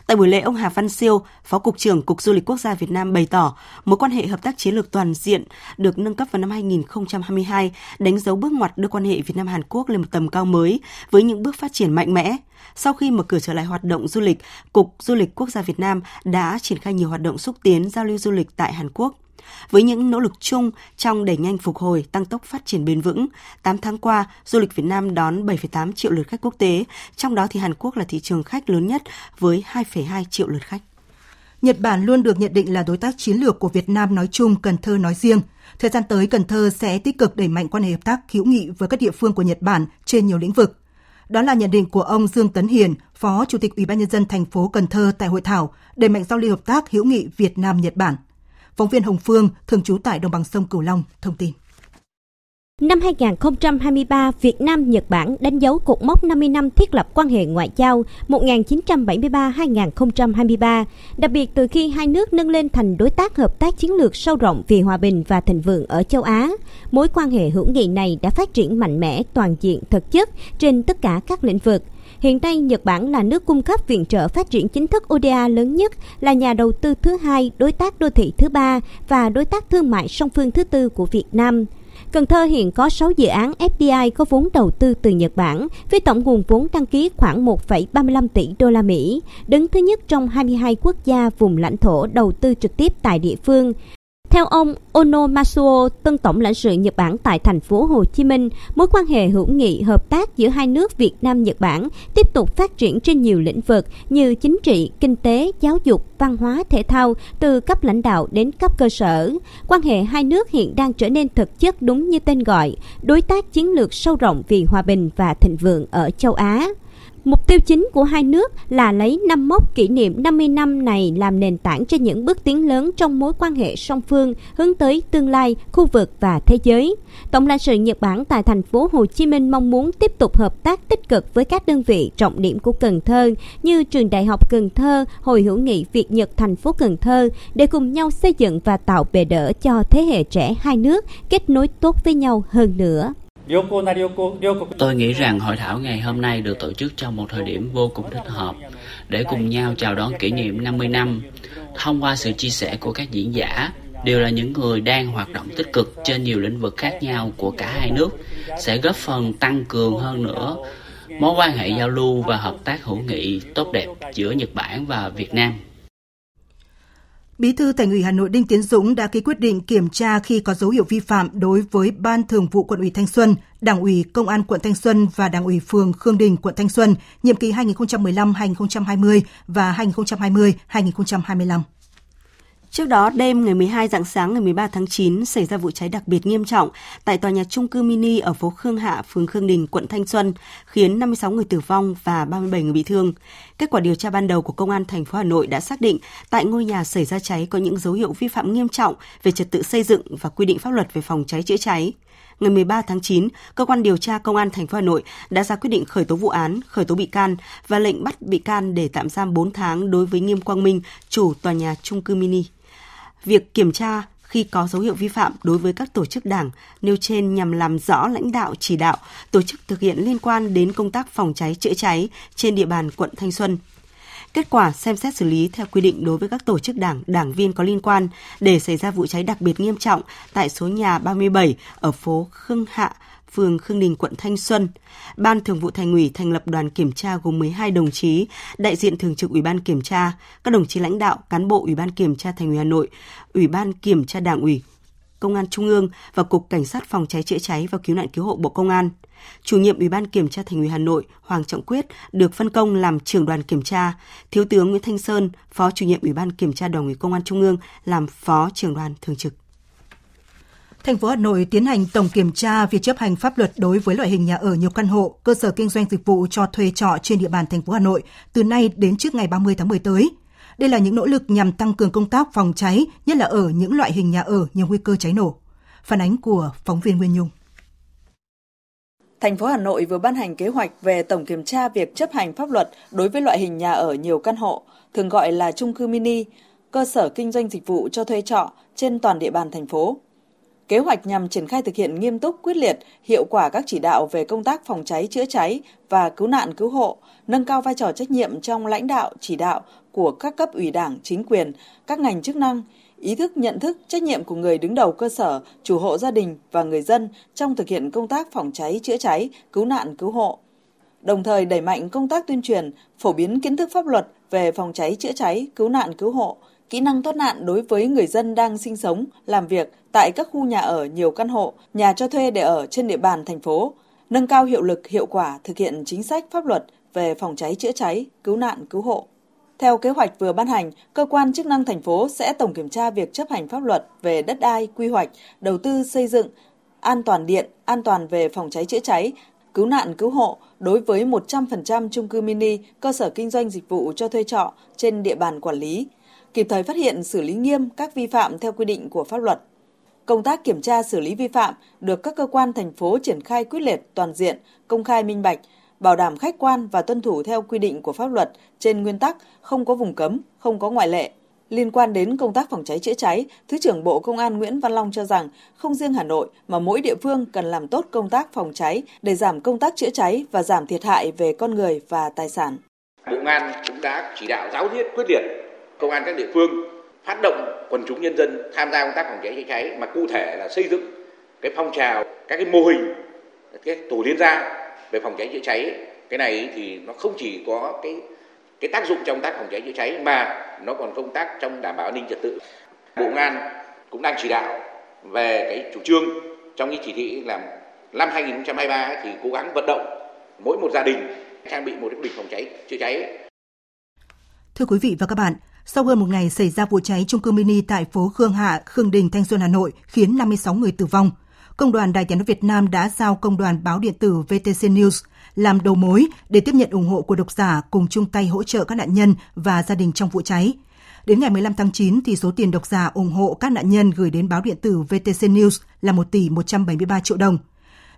Tại buổi lễ, ông Hà Văn Siêu, Phó Cục trưởng Cục Du lịch Quốc gia Việt Nam bày tỏ mối quan hệ hợp tác chiến lược toàn diện được nâng cấp vào năm 2022, đánh dấu bước ngoặt đưa quan hệ Việt Nam-Hàn Quốc lên một tầm cao mới với những bước phát triển mạnh mẽ. Sau khi mở cửa trở lại hoạt động du lịch, Cục Du lịch Quốc gia Việt Nam đã triển khai nhiều hoạt động xúc tiến giao lưu du lịch tại Hàn Quốc. Với những nỗ lực chung trong đẩy nhanh phục hồi, tăng tốc phát triển bền vững, 8 tháng qua, du lịch Việt Nam đón 7,8 triệu lượt khách quốc tế, trong đó thì Hàn Quốc là thị trường khách lớn nhất với 2,2 triệu lượt khách. Nhật Bản luôn được nhận định là đối tác chiến lược của Việt Nam nói chung, Cần Thơ nói riêng. Thời gian tới, Cần Thơ sẽ tích cực đẩy mạnh quan hệ hợp tác hữu nghị với các địa phương của Nhật Bản trên nhiều lĩnh vực. Đó là nhận định của ông Dương Tấn Hiền, Phó Chủ tịch Ủy ban nhân dân thành phố Cần Thơ tại hội thảo đẩy mạnh giao lưu hợp tác hữu nghị Việt Nam Nhật Bản. Phóng viên Hồng Phương, thường trú tại đồng bằng sông Cửu Long, thông tin. Năm 2023, Việt Nam Nhật Bản đánh dấu cột mốc 50 năm thiết lập quan hệ ngoại giao 1973-2023, đặc biệt từ khi hai nước nâng lên thành đối tác hợp tác chiến lược sâu rộng vì hòa bình và thịnh vượng ở châu Á. Mối quan hệ hữu nghị này đã phát triển mạnh mẽ, toàn diện, thực chất trên tất cả các lĩnh vực – Hiện nay, Nhật Bản là nước cung cấp viện trợ phát triển chính thức ODA lớn nhất, là nhà đầu tư thứ hai, đối tác đô thị thứ ba và đối tác thương mại song phương thứ tư của Việt Nam. Cần Thơ hiện có 6 dự án FDI có vốn đầu tư từ Nhật Bản với tổng nguồn vốn đăng ký khoảng 1,35 tỷ đô la Mỹ, đứng thứ nhất trong 22 quốc gia vùng lãnh thổ đầu tư trực tiếp tại địa phương. Theo ông Ono Masuo, tân tổng lãnh sự Nhật Bản tại thành phố Hồ Chí Minh, mối quan hệ hữu nghị hợp tác giữa hai nước Việt Nam Nhật Bản tiếp tục phát triển trên nhiều lĩnh vực như chính trị, kinh tế, giáo dục, văn hóa, thể thao từ cấp lãnh đạo đến cấp cơ sở. Quan hệ hai nước hiện đang trở nên thực chất đúng như tên gọi, đối tác chiến lược sâu rộng vì hòa bình và thịnh vượng ở châu Á. Mục tiêu chính của hai nước là lấy năm mốc kỷ niệm 50 năm này làm nền tảng cho những bước tiến lớn trong mối quan hệ song phương hướng tới tương lai, khu vực và thế giới. Tổng lãnh sự Nhật Bản tại thành phố Hồ Chí Minh mong muốn tiếp tục hợp tác tích cực với các đơn vị trọng điểm của Cần Thơ như Trường Đại học Cần Thơ, Hội hữu nghị Việt Nhật thành phố Cần Thơ để cùng nhau xây dựng và tạo bề đỡ cho thế hệ trẻ hai nước kết nối tốt với nhau hơn nữa. Tôi nghĩ rằng hội thảo ngày hôm nay được tổ chức trong một thời điểm vô cùng thích hợp để cùng nhau chào đón kỷ niệm 50 năm. Thông qua sự chia sẻ của các diễn giả, đều là những người đang hoạt động tích cực trên nhiều lĩnh vực khác nhau của cả hai nước, sẽ góp phần tăng cường hơn nữa mối quan hệ giao lưu và hợp tác hữu nghị tốt đẹp giữa Nhật Bản và Việt Nam. Bí thư Thành ủy Hà Nội Đinh Tiến Dũng đã ký quyết định kiểm tra khi có dấu hiệu vi phạm đối với Ban Thường vụ Quận ủy Thanh Xuân, Đảng ủy Công an quận Thanh Xuân và Đảng ủy phường Khương Đình quận Thanh Xuân nhiệm kỳ 2015-2020 và 2020-2025. Trước đó, đêm ngày 12 dạng sáng ngày 13 tháng 9 xảy ra vụ cháy đặc biệt nghiêm trọng tại tòa nhà trung cư mini ở phố Khương Hạ, phường Khương Đình, quận Thanh Xuân, khiến 56 người tử vong và 37 người bị thương. Kết quả điều tra ban đầu của Công an thành phố Hà Nội đã xác định tại ngôi nhà xảy ra cháy có những dấu hiệu vi phạm nghiêm trọng về trật tự xây dựng và quy định pháp luật về phòng cháy chữa cháy. Ngày 13 tháng 9, cơ quan điều tra Công an thành phố Hà Nội đã ra quyết định khởi tố vụ án, khởi tố bị can và lệnh bắt bị can để tạm giam 4 tháng đối với Nghiêm Quang Minh, chủ tòa nhà trung cư mini. Việc kiểm tra khi có dấu hiệu vi phạm đối với các tổ chức đảng nêu trên nhằm làm rõ lãnh đạo chỉ đạo tổ chức thực hiện liên quan đến công tác phòng cháy chữa cháy trên địa bàn quận Thanh Xuân. Kết quả xem xét xử lý theo quy định đối với các tổ chức đảng, đảng viên có liên quan để xảy ra vụ cháy đặc biệt nghiêm trọng tại số nhà 37 ở phố Khương Hạ, phường Khương Đình, quận Thanh Xuân. Ban Thường vụ Thành ủy thành lập đoàn kiểm tra gồm 12 đồng chí, đại diện thường trực Ủy ban kiểm tra, các đồng chí lãnh đạo, cán bộ Ủy ban kiểm tra Thành ủy Hà Nội, Ủy ban kiểm tra Đảng ủy, Công an Trung ương và Cục Cảnh sát phòng cháy chữa cháy và cứu nạn cứu hộ Bộ Công an. Chủ nhiệm Ủy ban Kiểm tra Thành ủy Hà Nội Hoàng Trọng Quyết được phân công làm trưởng đoàn kiểm tra, Thiếu tướng Nguyễn Thanh Sơn, Phó chủ nhiệm Ủy ban Kiểm tra Đảng ủy Công an Trung ương làm Phó trưởng đoàn thường trực thành phố Hà Nội tiến hành tổng kiểm tra việc chấp hành pháp luật đối với loại hình nhà ở nhiều căn hộ, cơ sở kinh doanh dịch vụ cho thuê trọ trên địa bàn thành phố Hà Nội từ nay đến trước ngày 30 tháng 10 tới. Đây là những nỗ lực nhằm tăng cường công tác phòng cháy, nhất là ở những loại hình nhà ở nhiều nguy cơ cháy nổ. Phản ánh của phóng viên Nguyên Nhung. Thành phố Hà Nội vừa ban hành kế hoạch về tổng kiểm tra việc chấp hành pháp luật đối với loại hình nhà ở nhiều căn hộ, thường gọi là chung cư mini, cơ sở kinh doanh dịch vụ cho thuê trọ trên toàn địa bàn thành phố. Kế hoạch nhằm triển khai thực hiện nghiêm túc, quyết liệt, hiệu quả các chỉ đạo về công tác phòng cháy chữa cháy và cứu nạn cứu hộ, nâng cao vai trò trách nhiệm trong lãnh đạo, chỉ đạo của các cấp ủy đảng, chính quyền, các ngành chức năng, ý thức nhận thức trách nhiệm của người đứng đầu cơ sở, chủ hộ gia đình và người dân trong thực hiện công tác phòng cháy chữa cháy, cứu nạn cứu hộ. Đồng thời đẩy mạnh công tác tuyên truyền, phổ biến kiến thức pháp luật về phòng cháy chữa cháy, cứu nạn cứu hộ, kỹ năng thoát nạn đối với người dân đang sinh sống, làm việc tại các khu nhà ở nhiều căn hộ, nhà cho thuê để ở trên địa bàn thành phố, nâng cao hiệu lực hiệu quả thực hiện chính sách pháp luật về phòng cháy chữa cháy, cứu nạn cứu hộ. Theo kế hoạch vừa ban hành, cơ quan chức năng thành phố sẽ tổng kiểm tra việc chấp hành pháp luật về đất đai, quy hoạch, đầu tư xây dựng, an toàn điện, an toàn về phòng cháy chữa cháy, cứu nạn cứu hộ đối với 100% chung cư mini, cơ sở kinh doanh dịch vụ cho thuê trọ trên địa bàn quản lý, kịp thời phát hiện xử lý nghiêm các vi phạm theo quy định của pháp luật. Công tác kiểm tra xử lý vi phạm được các cơ quan thành phố triển khai quyết liệt, toàn diện, công khai minh bạch, bảo đảm khách quan và tuân thủ theo quy định của pháp luật trên nguyên tắc không có vùng cấm, không có ngoại lệ. Liên quan đến công tác phòng cháy chữa cháy, Thứ trưởng Bộ Công an Nguyễn Văn Long cho rằng không riêng Hà Nội mà mỗi địa phương cần làm tốt công tác phòng cháy để giảm công tác chữa cháy và giảm thiệt hại về con người và tài sản. Bộ Công an cũng đã chỉ đạo giáo diết quyết liệt công an các địa phương phát động quần chúng nhân dân tham gia công tác phòng cháy chữa cháy mà cụ thể là xây dựng cái phong trào các cái mô hình cái tổ liên gia về phòng cháy chữa cháy cái này thì nó không chỉ có cái cái tác dụng trong tác phòng cháy chữa cháy mà nó còn công tác trong đảm bảo an ninh trật tự bộ công an cũng đang chỉ đạo về cái chủ trương trong cái chỉ thị là năm 2023 thì cố gắng vận động mỗi một gia đình trang bị một cái bình phòng cháy chữa cháy. Thưa quý vị và các bạn, sau hơn một ngày xảy ra vụ cháy trung cư mini tại phố Khương Hạ, Khương Đình, Thanh Xuân, Hà Nội khiến 56 người tử vong, Công đoàn Đài Tiếng nói Việt Nam đã giao Công đoàn Báo điện tử VTC News làm đầu mối để tiếp nhận ủng hộ của độc giả cùng chung tay hỗ trợ các nạn nhân và gia đình trong vụ cháy. Đến ngày 15 tháng 9 thì số tiền độc giả ủng hộ các nạn nhân gửi đến báo điện tử VTC News là 1 tỷ 173 triệu đồng.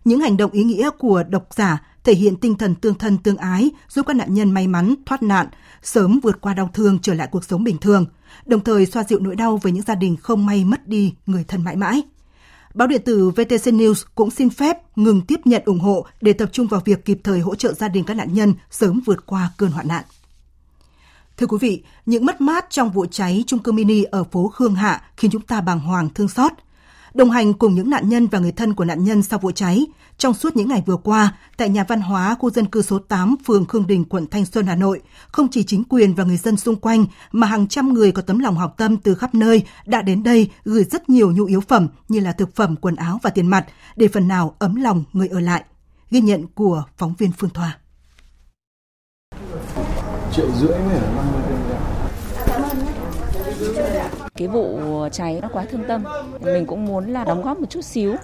Những hành động ý nghĩa của độc giả thể hiện tinh thần tương thân tương ái, giúp các nạn nhân may mắn thoát nạn, sớm vượt qua đau thương trở lại cuộc sống bình thường, đồng thời xoa dịu nỗi đau với những gia đình không may mất đi người thân mãi mãi. Báo điện tử VTC News cũng xin phép ngừng tiếp nhận ủng hộ để tập trung vào việc kịp thời hỗ trợ gia đình các nạn nhân sớm vượt qua cơn hoạn nạn. Thưa quý vị, những mất mát trong vụ cháy trung cư mini ở phố Khương Hạ khiến chúng ta bàng hoàng thương xót – đồng hành cùng những nạn nhân và người thân của nạn nhân sau vụ cháy. Trong suốt những ngày vừa qua, tại nhà văn hóa khu dân cư số 8, phường Khương Đình, quận Thanh Xuân, Hà Nội, không chỉ chính quyền và người dân xung quanh mà hàng trăm người có tấm lòng học tâm từ khắp nơi đã đến đây gửi rất nhiều nhu yếu phẩm như là thực phẩm, quần áo và tiền mặt để phần nào ấm lòng người ở lại. Ghi nhận của phóng viên Phương Thoa. Triệu rưỡi mới ở 50 cái vụ cháy nó quá thương tâm. Mình cũng muốn là đóng góp một chút xíu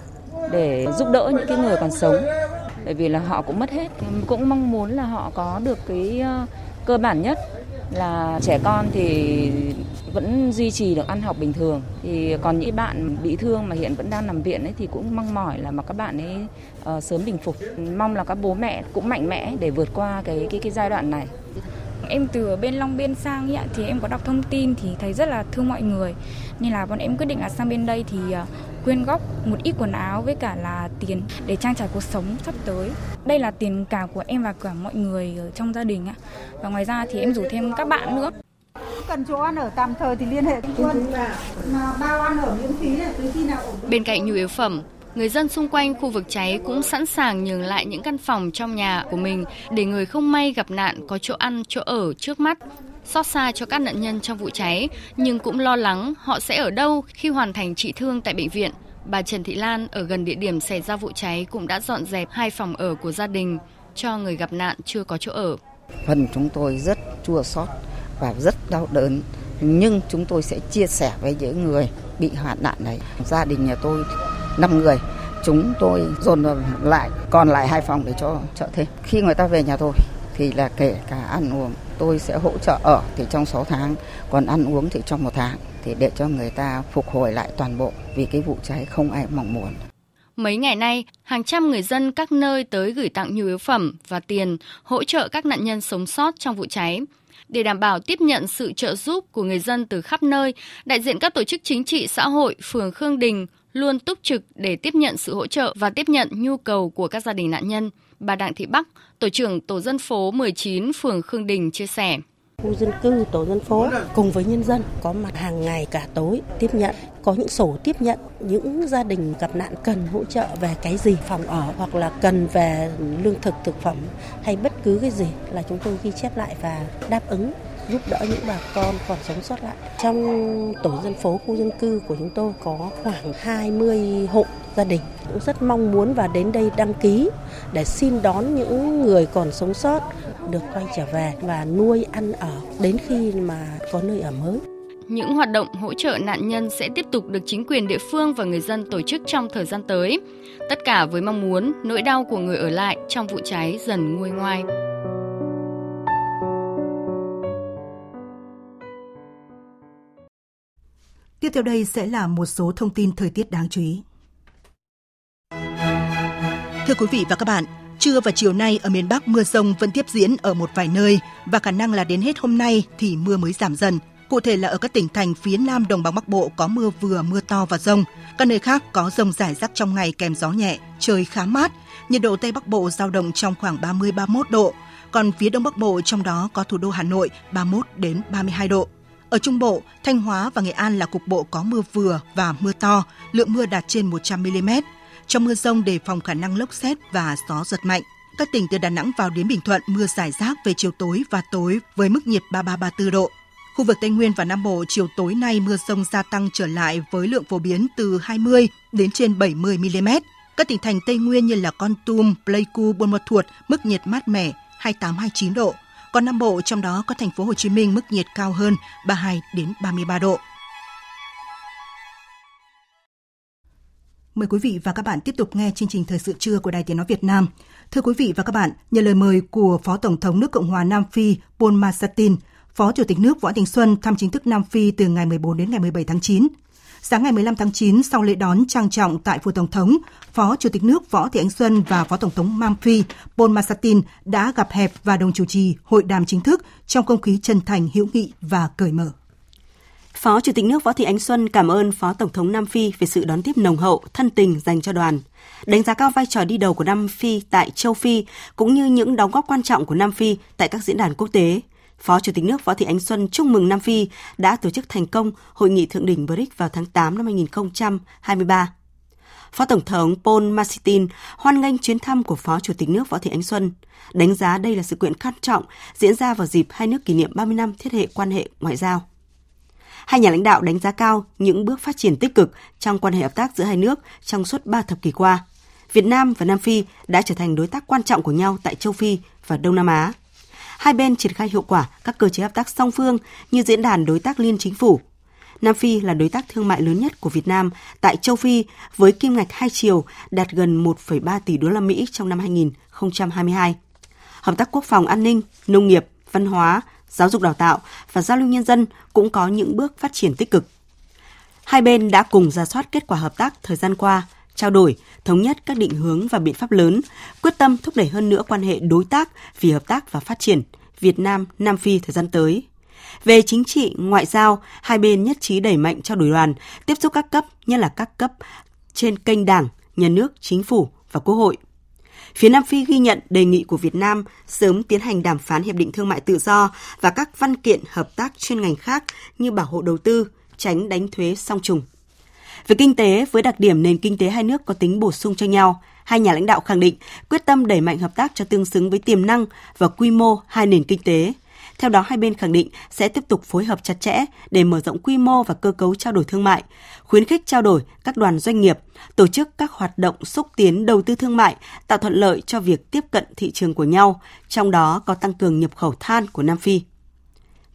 để giúp đỡ những cái người còn sống. Bởi vì là họ cũng mất hết. Cũng mong muốn là họ có được cái ờ, cơ bản nhất là trẻ con thì vẫn duy trì được ăn học bình thường. Thì còn những bạn bị thương mà hiện vẫn đang nằm viện ấy thì cũng mong mỏi là mà các bạn ấy uh, sớm bình phục. Mong là các bố mẹ cũng mạnh mẽ để vượt qua cái cái cái giai đoạn này. Em từ bên Long Biên sang ấy, thì em có đọc thông tin thì thấy rất là thương mọi người nên là bọn em quyết định là sang bên đây thì ờ, quyên góp một ít quần áo với cả là tiền để trang trải cuộc sống sắp tới. Đây là tiền cả của em và cả mọi người ở trong gia đình ạ. Và ngoài ra thì em rủ thêm các bạn nữa. Cần chỗ ăn ở tạm thời thì liên hệ quân mà bao ăn ở miễn phí là từ khi nào ổn. Bên cạnh nhu yếu phẩm, người dân xung quanh khu vực cháy cũng sẵn sàng nhường lại những căn phòng trong nhà của mình để người không may gặp nạn có chỗ ăn, chỗ ở trước mắt. Xót xa cho các nạn nhân trong vụ cháy, nhưng cũng lo lắng họ sẽ ở đâu khi hoàn thành trị thương tại bệnh viện. Bà Trần Thị Lan ở gần địa điểm xảy ra vụ cháy cũng đã dọn dẹp hai phòng ở của gia đình cho người gặp nạn chưa có chỗ ở. Phần chúng tôi rất chua xót và rất đau đớn, nhưng chúng tôi sẽ chia sẻ với những người bị hoạn nạn này. Gia đình nhà tôi 5 người. Chúng tôi dồn lại còn lại hai phòng để cho trợ thêm. Khi người ta về nhà tôi thì là kể cả ăn uống tôi sẽ hỗ trợ ở thì trong 6 tháng còn ăn uống thì trong một tháng thì để cho người ta phục hồi lại toàn bộ vì cái vụ cháy không ai mong muốn. Mấy ngày nay, hàng trăm người dân các nơi tới gửi tặng nhu yếu phẩm và tiền hỗ trợ các nạn nhân sống sót trong vụ cháy. Để đảm bảo tiếp nhận sự trợ giúp của người dân từ khắp nơi, đại diện các tổ chức chính trị xã hội phường Khương Đình luôn túc trực để tiếp nhận sự hỗ trợ và tiếp nhận nhu cầu của các gia đình nạn nhân. Bà Đặng Thị Bắc, tổ trưởng tổ dân phố 19 phường Khương Đình chia sẻ khu dân cư tổ dân phố cùng với nhân dân có mặt hàng ngày cả tối tiếp nhận có những sổ tiếp nhận những gia đình gặp nạn cần hỗ trợ về cái gì phòng ở hoặc là cần về lương thực thực phẩm hay bất cứ cái gì là chúng tôi ghi chép lại và đáp ứng giúp đỡ những bà con còn sống sót lại. Trong tổ dân phố, khu dân cư của chúng tôi có khoảng 20 hộ gia đình cũng rất mong muốn và đến đây đăng ký để xin đón những người còn sống sót được quay trở về và nuôi ăn ở đến khi mà có nơi ở mới. Những hoạt động hỗ trợ nạn nhân sẽ tiếp tục được chính quyền địa phương và người dân tổ chức trong thời gian tới. Tất cả với mong muốn nỗi đau của người ở lại trong vụ cháy dần nguôi ngoai. Tiếp theo đây sẽ là một số thông tin thời tiết đáng chú ý. Thưa quý vị và các bạn, trưa và chiều nay ở miền Bắc mưa rông vẫn tiếp diễn ở một vài nơi và khả năng là đến hết hôm nay thì mưa mới giảm dần. Cụ thể là ở các tỉnh thành phía Nam Đồng bằng Bắc Bộ có mưa vừa, mưa to và rông. Các nơi khác có rông rải rác trong ngày kèm gió nhẹ, trời khá mát. Nhiệt độ Tây Bắc Bộ giao động trong khoảng 30-31 độ, còn phía Đông Bắc Bộ trong đó có thủ đô Hà Nội 31 đến 32 độ. Ở Trung Bộ, Thanh Hóa và Nghệ An là cục bộ có mưa vừa và mưa to, lượng mưa đạt trên 100 mm. Trong mưa rông đề phòng khả năng lốc xét và gió giật mạnh. Các tỉnh từ Đà Nẵng vào đến Bình Thuận mưa rải rác về chiều tối và tối với mức nhiệt 33-34 độ. Khu vực Tây Nguyên và Nam Bộ chiều tối nay mưa rông gia tăng trở lại với lượng phổ biến từ 20 đến trên 70 mm. Các tỉnh thành Tây Nguyên như là Con Tum, Pleiku, Buôn Ma Thuột mức nhiệt mát mẻ 28-29 độ. Còn Nam Bộ trong đó có thành phố Hồ Chí Minh mức nhiệt cao hơn 32 đến 33 độ. Mời quý vị và các bạn tiếp tục nghe chương trình thời sự trưa của Đài Tiếng nói Việt Nam. Thưa quý vị và các bạn, nhờ lời mời của Phó Tổng thống nước Cộng hòa Nam Phi Paul Massatin, Phó Chủ tịch nước Võ Đình Xuân thăm chính thức Nam Phi từ ngày 14 đến ngày 17 tháng 9. Sáng ngày 15 tháng 9, sau lễ đón trang trọng tại Phủ Tổng thống, Phó Chủ tịch nước Võ Thị Ánh Xuân và Phó Tổng thống Nam Phi Paul Massatin đã gặp hẹp và đồng chủ trì hội đàm chính thức trong không khí chân thành, hữu nghị và cởi mở. Phó Chủ tịch nước Võ Thị Ánh Xuân cảm ơn Phó Tổng thống Nam Phi về sự đón tiếp nồng hậu, thân tình dành cho đoàn. Đánh giá cao vai trò đi đầu của Nam Phi tại châu Phi, cũng như những đóng góp quan trọng của Nam Phi tại các diễn đàn quốc tế. Phó Chủ tịch nước Võ Thị Ánh Xuân chúc mừng Nam Phi đã tổ chức thành công Hội nghị Thượng đỉnh BRICS vào tháng 8 năm 2023. Phó Tổng thống Paul Martin hoan nghênh chuyến thăm của Phó Chủ tịch nước Võ Thị Ánh Xuân, đánh giá đây là sự kiện quan trọng diễn ra vào dịp hai nước kỷ niệm 30 năm thiết hệ quan hệ ngoại giao. Hai nhà lãnh đạo đánh giá cao những bước phát triển tích cực trong quan hệ hợp tác giữa hai nước trong suốt ba thập kỷ qua. Việt Nam và Nam Phi đã trở thành đối tác quan trọng của nhau tại châu Phi và Đông Nam Á. Hai bên triển khai hiệu quả các cơ chế hợp tác song phương như diễn đàn đối tác liên chính phủ. Nam Phi là đối tác thương mại lớn nhất của Việt Nam tại châu Phi với kim ngạch hai chiều đạt gần 1,3 tỷ đô la Mỹ trong năm 2022. Hợp tác quốc phòng an ninh, nông nghiệp, văn hóa, giáo dục đào tạo và giao lưu nhân dân cũng có những bước phát triển tích cực. Hai bên đã cùng ra soát kết quả hợp tác thời gian qua, trao đổi, thống nhất các định hướng và biện pháp lớn, quyết tâm thúc đẩy hơn nữa quan hệ đối tác vì hợp tác và phát triển Việt Nam Nam Phi thời gian tới. Về chính trị, ngoại giao, hai bên nhất trí đẩy mạnh trao đổi đoàn, tiếp xúc các cấp, nhất là các cấp trên kênh Đảng, Nhà nước, Chính phủ và Quốc hội. Phía Nam Phi ghi nhận đề nghị của Việt Nam sớm tiến hành đàm phán hiệp định thương mại tự do và các văn kiện hợp tác chuyên ngành khác như bảo hộ đầu tư, tránh đánh thuế song trùng. Về kinh tế, với đặc điểm nền kinh tế hai nước có tính bổ sung cho nhau, hai nhà lãnh đạo khẳng định quyết tâm đẩy mạnh hợp tác cho tương xứng với tiềm năng và quy mô hai nền kinh tế. Theo đó, hai bên khẳng định sẽ tiếp tục phối hợp chặt chẽ để mở rộng quy mô và cơ cấu trao đổi thương mại, khuyến khích trao đổi các đoàn doanh nghiệp, tổ chức các hoạt động xúc tiến đầu tư thương mại, tạo thuận lợi cho việc tiếp cận thị trường của nhau, trong đó có tăng cường nhập khẩu than của Nam Phi.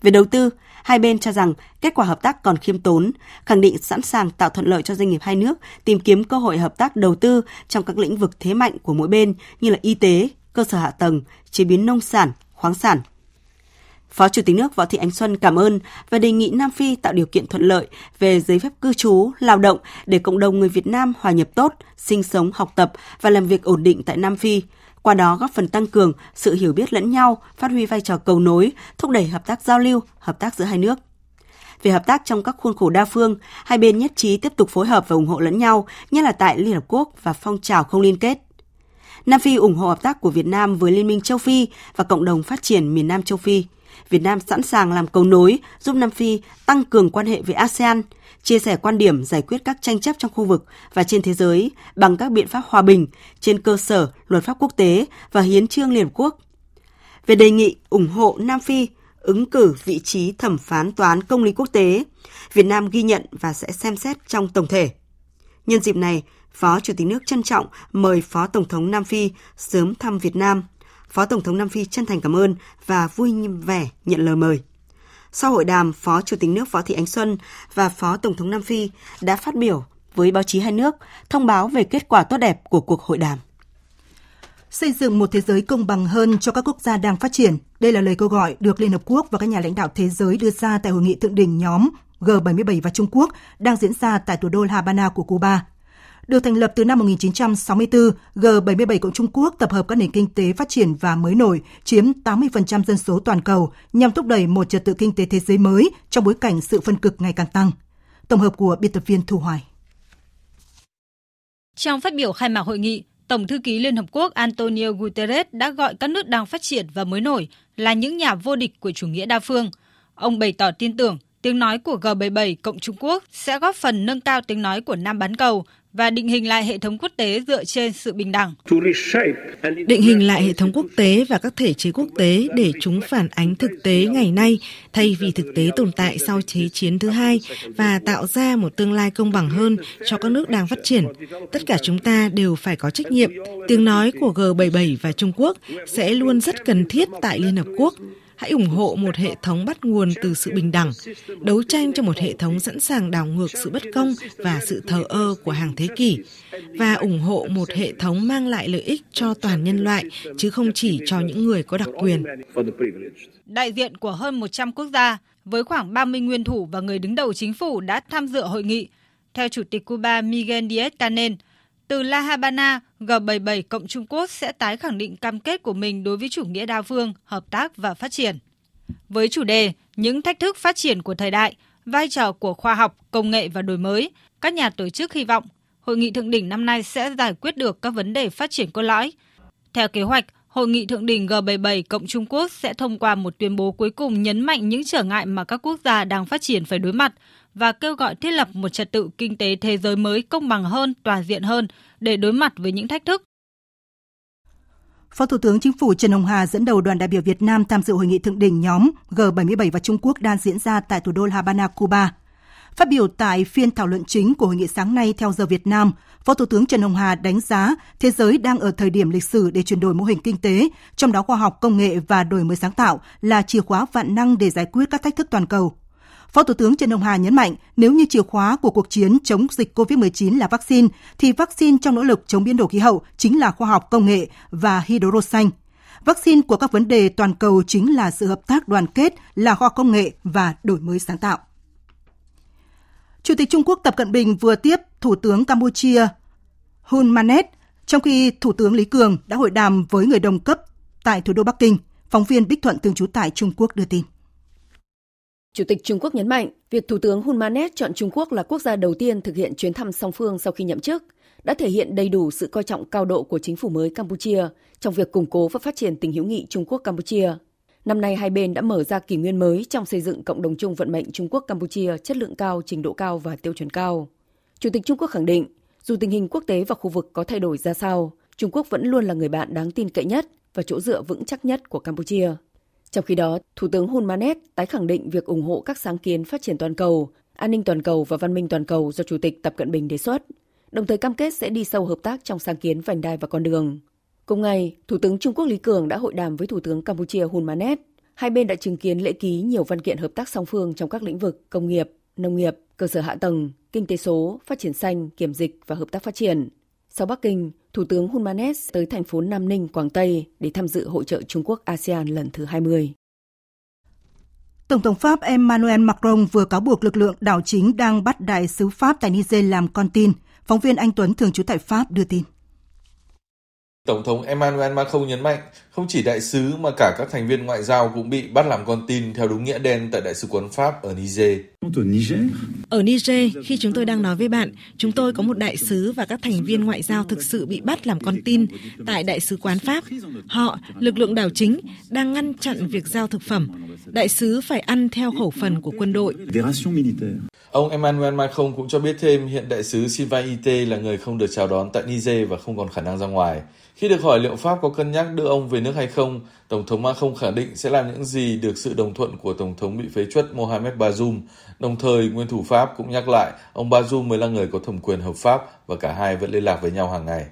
Về đầu tư, hai bên cho rằng kết quả hợp tác còn khiêm tốn, khẳng định sẵn sàng tạo thuận lợi cho doanh nghiệp hai nước tìm kiếm cơ hội hợp tác đầu tư trong các lĩnh vực thế mạnh của mỗi bên như là y tế, cơ sở hạ tầng, chế biến nông sản, khoáng sản. Phó Chủ tịch nước Võ Thị Ánh Xuân cảm ơn và đề nghị Nam Phi tạo điều kiện thuận lợi về giấy phép cư trú, lao động để cộng đồng người Việt Nam hòa nhập tốt, sinh sống, học tập và làm việc ổn định tại Nam Phi, qua đó góp phần tăng cường sự hiểu biết lẫn nhau, phát huy vai trò cầu nối, thúc đẩy hợp tác giao lưu, hợp tác giữa hai nước. Về hợp tác trong các khuôn khổ đa phương, hai bên nhất trí tiếp tục phối hợp và ủng hộ lẫn nhau, nhất là tại Liên Hợp Quốc và phong trào không liên kết. Nam Phi ủng hộ hợp tác của Việt Nam với Liên minh châu Phi và cộng đồng phát triển miền Nam châu Phi. Việt Nam sẵn sàng làm cầu nối giúp Nam Phi tăng cường quan hệ với ASEAN, chia sẻ quan điểm giải quyết các tranh chấp trong khu vực và trên thế giới bằng các biện pháp hòa bình trên cơ sở luật pháp quốc tế và hiến trương Liên Hợp Quốc. Về đề nghị ủng hộ Nam Phi ứng cử vị trí thẩm phán toán công lý quốc tế, Việt Nam ghi nhận và sẽ xem xét trong tổng thể. Nhân dịp này, Phó Chủ tịch nước trân trọng mời Phó Tổng thống Nam Phi sớm thăm Việt Nam. Phó Tổng thống Nam Phi chân thành cảm ơn và vui vẻ nhận lời mời. Sau hội đàm, Phó Chủ tịch nước Võ Thị Ánh Xuân và Phó Tổng thống Nam Phi đã phát biểu với báo chí hai nước thông báo về kết quả tốt đẹp của cuộc hội đàm. Xây dựng một thế giới công bằng hơn cho các quốc gia đang phát triển. Đây là lời kêu gọi được Liên Hợp Quốc và các nhà lãnh đạo thế giới đưa ra tại hội nghị thượng đỉnh nhóm G77 và Trung Quốc đang diễn ra tại thủ đô Havana của Cuba. Được thành lập từ năm 1964, G77 cộng Trung Quốc tập hợp các nền kinh tế phát triển và mới nổi, chiếm 80% dân số toàn cầu, nhằm thúc đẩy một trật tự kinh tế thế giới mới trong bối cảnh sự phân cực ngày càng tăng. Tổng hợp của biên tập viên Thu Hoài. Trong phát biểu khai mạc hội nghị, Tổng thư ký Liên Hợp Quốc Antonio Guterres đã gọi các nước đang phát triển và mới nổi là những nhà vô địch của chủ nghĩa đa phương. Ông bày tỏ tin tưởng tiếng nói của G77 cộng Trung Quốc sẽ góp phần nâng cao tiếng nói của Nam bán cầu và định hình lại hệ thống quốc tế dựa trên sự bình đẳng. Định hình lại hệ thống quốc tế và các thể chế quốc tế để chúng phản ánh thực tế ngày nay thay vì thực tế tồn tại sau Thế chiến thứ hai và tạo ra một tương lai công bằng hơn cho các nước đang phát triển. Tất cả chúng ta đều phải có trách nhiệm. Tiếng nói của G77 và Trung Quốc sẽ luôn rất cần thiết tại Liên Hợp Quốc hãy ủng hộ một hệ thống bắt nguồn từ sự bình đẳng, đấu tranh cho một hệ thống sẵn sàng đảo ngược sự bất công và sự thờ ơ của hàng thế kỷ, và ủng hộ một hệ thống mang lại lợi ích cho toàn nhân loại, chứ không chỉ cho những người có đặc quyền. Đại diện của hơn 100 quốc gia, với khoảng 30 nguyên thủ và người đứng đầu chính phủ đã tham dự hội nghị. Theo Chủ tịch Cuba Miguel Díaz-Canel, từ La Habana, G77 cộng Trung Quốc sẽ tái khẳng định cam kết của mình đối với chủ nghĩa đa phương, hợp tác và phát triển. Với chủ đề Những thách thức phát triển của thời đại, vai trò của khoa học, công nghệ và đổi mới, các nhà tổ chức hy vọng hội nghị thượng đỉnh năm nay sẽ giải quyết được các vấn đề phát triển cốt lõi. Theo kế hoạch, Hội nghị thượng đỉnh G77 cộng Trung Quốc sẽ thông qua một tuyên bố cuối cùng nhấn mạnh những trở ngại mà các quốc gia đang phát triển phải đối mặt và kêu gọi thiết lập một trật tự kinh tế thế giới mới công bằng hơn, toàn diện hơn để đối mặt với những thách thức. Phó Thủ tướng Chính phủ Trần Hồng Hà dẫn đầu đoàn đại biểu Việt Nam tham dự hội nghị thượng đỉnh nhóm G77 và Trung Quốc đang diễn ra tại thủ đô Havana, Cuba. Phát biểu tại phiên thảo luận chính của hội nghị sáng nay theo giờ Việt Nam, Phó Thủ tướng Trần Hồng Hà đánh giá thế giới đang ở thời điểm lịch sử để chuyển đổi mô hình kinh tế, trong đó khoa học công nghệ và đổi mới sáng tạo là chìa khóa vạn năng để giải quyết các thách thức toàn cầu. Phó Thủ tướng Trần Hồng Hà nhấn mạnh, nếu như chìa khóa của cuộc chiến chống dịch COVID-19 là vaccine, thì vaccine trong nỗ lực chống biến đổi khí hậu chính là khoa học công nghệ và hydro xanh. Vaccine của các vấn đề toàn cầu chính là sự hợp tác đoàn kết, là khoa công nghệ và đổi mới sáng tạo. Chủ tịch Trung Quốc Tập Cận Bình vừa tiếp Thủ tướng Campuchia Hun Manet, trong khi Thủ tướng Lý Cường đã hội đàm với người đồng cấp tại thủ đô Bắc Kinh. Phóng viên Bích Thuận thường trú tại Trung Quốc đưa tin. Chủ tịch Trung Quốc nhấn mạnh, việc Thủ tướng Hun Manet chọn Trung Quốc là quốc gia đầu tiên thực hiện chuyến thăm song phương sau khi nhậm chức, đã thể hiện đầy đủ sự coi trọng cao độ của chính phủ mới Campuchia trong việc củng cố và phát triển tình hữu nghị Trung Quốc Campuchia. Năm nay hai bên đã mở ra kỷ nguyên mới trong xây dựng cộng đồng chung vận mệnh Trung Quốc Campuchia chất lượng cao, trình độ cao và tiêu chuẩn cao. Chủ tịch Trung Quốc khẳng định, dù tình hình quốc tế và khu vực có thay đổi ra sao, Trung Quốc vẫn luôn là người bạn đáng tin cậy nhất và chỗ dựa vững chắc nhất của Campuchia. Trong khi đó, Thủ tướng Hun Manet tái khẳng định việc ủng hộ các sáng kiến phát triển toàn cầu, an ninh toàn cầu và văn minh toàn cầu do Chủ tịch Tập Cận Bình đề xuất, đồng thời cam kết sẽ đi sâu hợp tác trong sáng kiến vành đai và con đường. Cùng ngày, Thủ tướng Trung Quốc Lý Cường đã hội đàm với Thủ tướng Campuchia Hun Manet. Hai bên đã chứng kiến lễ ký nhiều văn kiện hợp tác song phương trong các lĩnh vực công nghiệp, nông nghiệp, cơ sở hạ tầng, kinh tế số, phát triển xanh, kiểm dịch và hợp tác phát triển. Sau Bắc Kinh, Thủ tướng Hun tới thành phố Nam Ninh, Quảng Tây để tham dự hội trợ Trung Quốc ASEAN lần thứ 20. Tổng thống Pháp Emmanuel Macron vừa cáo buộc lực lượng đảo chính đang bắt đại sứ Pháp tại Niger làm con tin. Phóng viên Anh Tuấn thường trú tại Pháp đưa tin. Tổng thống Emmanuel Macron nhấn mạnh, không chỉ đại sứ mà cả các thành viên ngoại giao cũng bị bắt làm con tin theo đúng nghĩa đen tại Đại sứ quán Pháp ở Niger. Ở Niger, khi chúng tôi đang nói với bạn, chúng tôi có một đại sứ và các thành viên ngoại giao thực sự bị bắt làm con tin tại Đại sứ quán Pháp. Họ, lực lượng đảo chính, đang ngăn chặn việc giao thực phẩm. Đại sứ phải ăn theo khẩu phần của quân đội. Ông Emmanuel Macron cũng cho biết thêm hiện đại sứ Sivaite là người không được chào đón tại Niger và không còn khả năng ra ngoài. Khi được hỏi liệu Pháp có cân nhắc đưa ông về nước hay không, Tổng thống Macron khẳng định sẽ làm những gì được sự đồng thuận của Tổng thống bị phế truất Mohamed Bazoum. Đồng thời, nguyên thủ Pháp cũng nhắc lại ông Bazoum mới là người có thẩm quyền hợp pháp và cả hai vẫn liên lạc với nhau hàng ngày.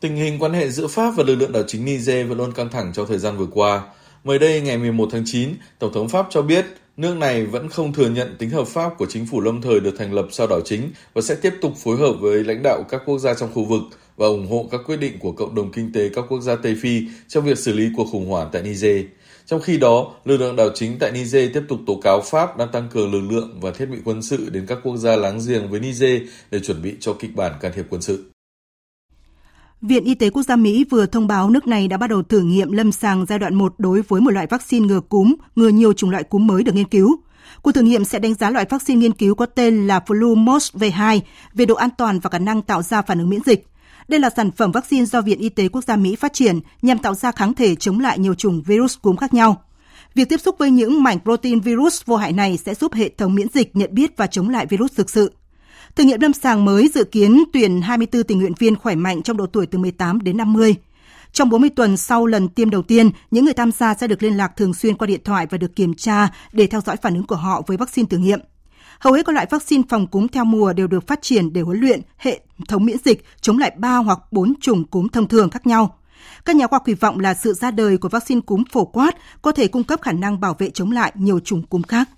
Tình hình quan hệ giữa Pháp và lực lượng đảo chính Niger vẫn luôn căng thẳng trong thời gian vừa qua. Mới đây, ngày 11 tháng 9, Tổng thống Pháp cho biết nước này vẫn không thừa nhận tính hợp pháp của chính phủ lâm thời được thành lập sau đảo chính và sẽ tiếp tục phối hợp với lãnh đạo các quốc gia trong khu vực và ủng hộ các quyết định của cộng đồng kinh tế các quốc gia Tây Phi trong việc xử lý cuộc khủng hoảng tại Niger. Trong khi đó, lực lượng đảo chính tại Niger tiếp tục tố cáo Pháp đang tăng cường lực lượng và thiết bị quân sự đến các quốc gia láng giềng với Niger để chuẩn bị cho kịch bản can thiệp quân sự. Viện Y tế Quốc gia Mỹ vừa thông báo nước này đã bắt đầu thử nghiệm lâm sàng giai đoạn 1 đối với một loại vaccine ngừa cúm, ngừa nhiều chủng loại cúm mới được nghiên cứu. Cuộc thử nghiệm sẽ đánh giá loại vaccine nghiên cứu có tên là Flumos V2 về độ an toàn và khả năng tạo ra phản ứng miễn dịch. Đây là sản phẩm vaccine do Viện Y tế Quốc gia Mỹ phát triển nhằm tạo ra kháng thể chống lại nhiều chủng virus cúm khác nhau. Việc tiếp xúc với những mảnh protein virus vô hại này sẽ giúp hệ thống miễn dịch nhận biết và chống lại virus thực sự. Thử nghiệm lâm sàng mới dự kiến tuyển 24 tình nguyện viên khỏe mạnh trong độ tuổi từ 18 đến 50. Trong 40 tuần sau lần tiêm đầu tiên, những người tham gia sẽ được liên lạc thường xuyên qua điện thoại và được kiểm tra để theo dõi phản ứng của họ với vaccine thử nghiệm. Hầu hết các loại vaccine phòng cúm theo mùa đều được phát triển để huấn luyện hệ thống miễn dịch chống lại 3 hoặc 4 chủng cúm thông thường khác nhau. Các nhà khoa học kỳ vọng là sự ra đời của vaccine cúm phổ quát có thể cung cấp khả năng bảo vệ chống lại nhiều chủng cúm khác.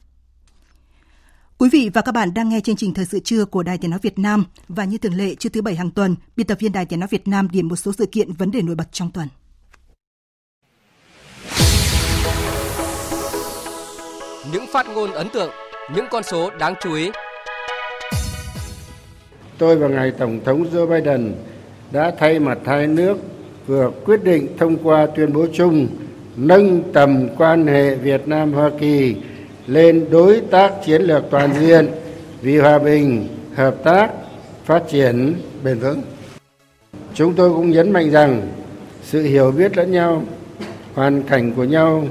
Quý vị và các bạn đang nghe chương trình Thời sự trưa của Đài Tiếng Nói Việt Nam và như thường lệ trưa thứ Bảy hàng tuần, biên tập viên Đài Tiếng Nói Việt Nam điểm một số sự kiện vấn đề nổi bật trong tuần. Những phát ngôn ấn tượng, những con số đáng chú ý. Tôi và ngài Tổng thống Joe Biden đã thay mặt hai nước vừa quyết định thông qua tuyên bố chung nâng tầm quan hệ Việt Nam Hoa Kỳ lên đối tác chiến lược toàn diện vì hòa bình, hợp tác, phát triển bền vững. Chúng tôi cũng nhấn mạnh rằng sự hiểu biết lẫn nhau, hoàn cảnh của nhau,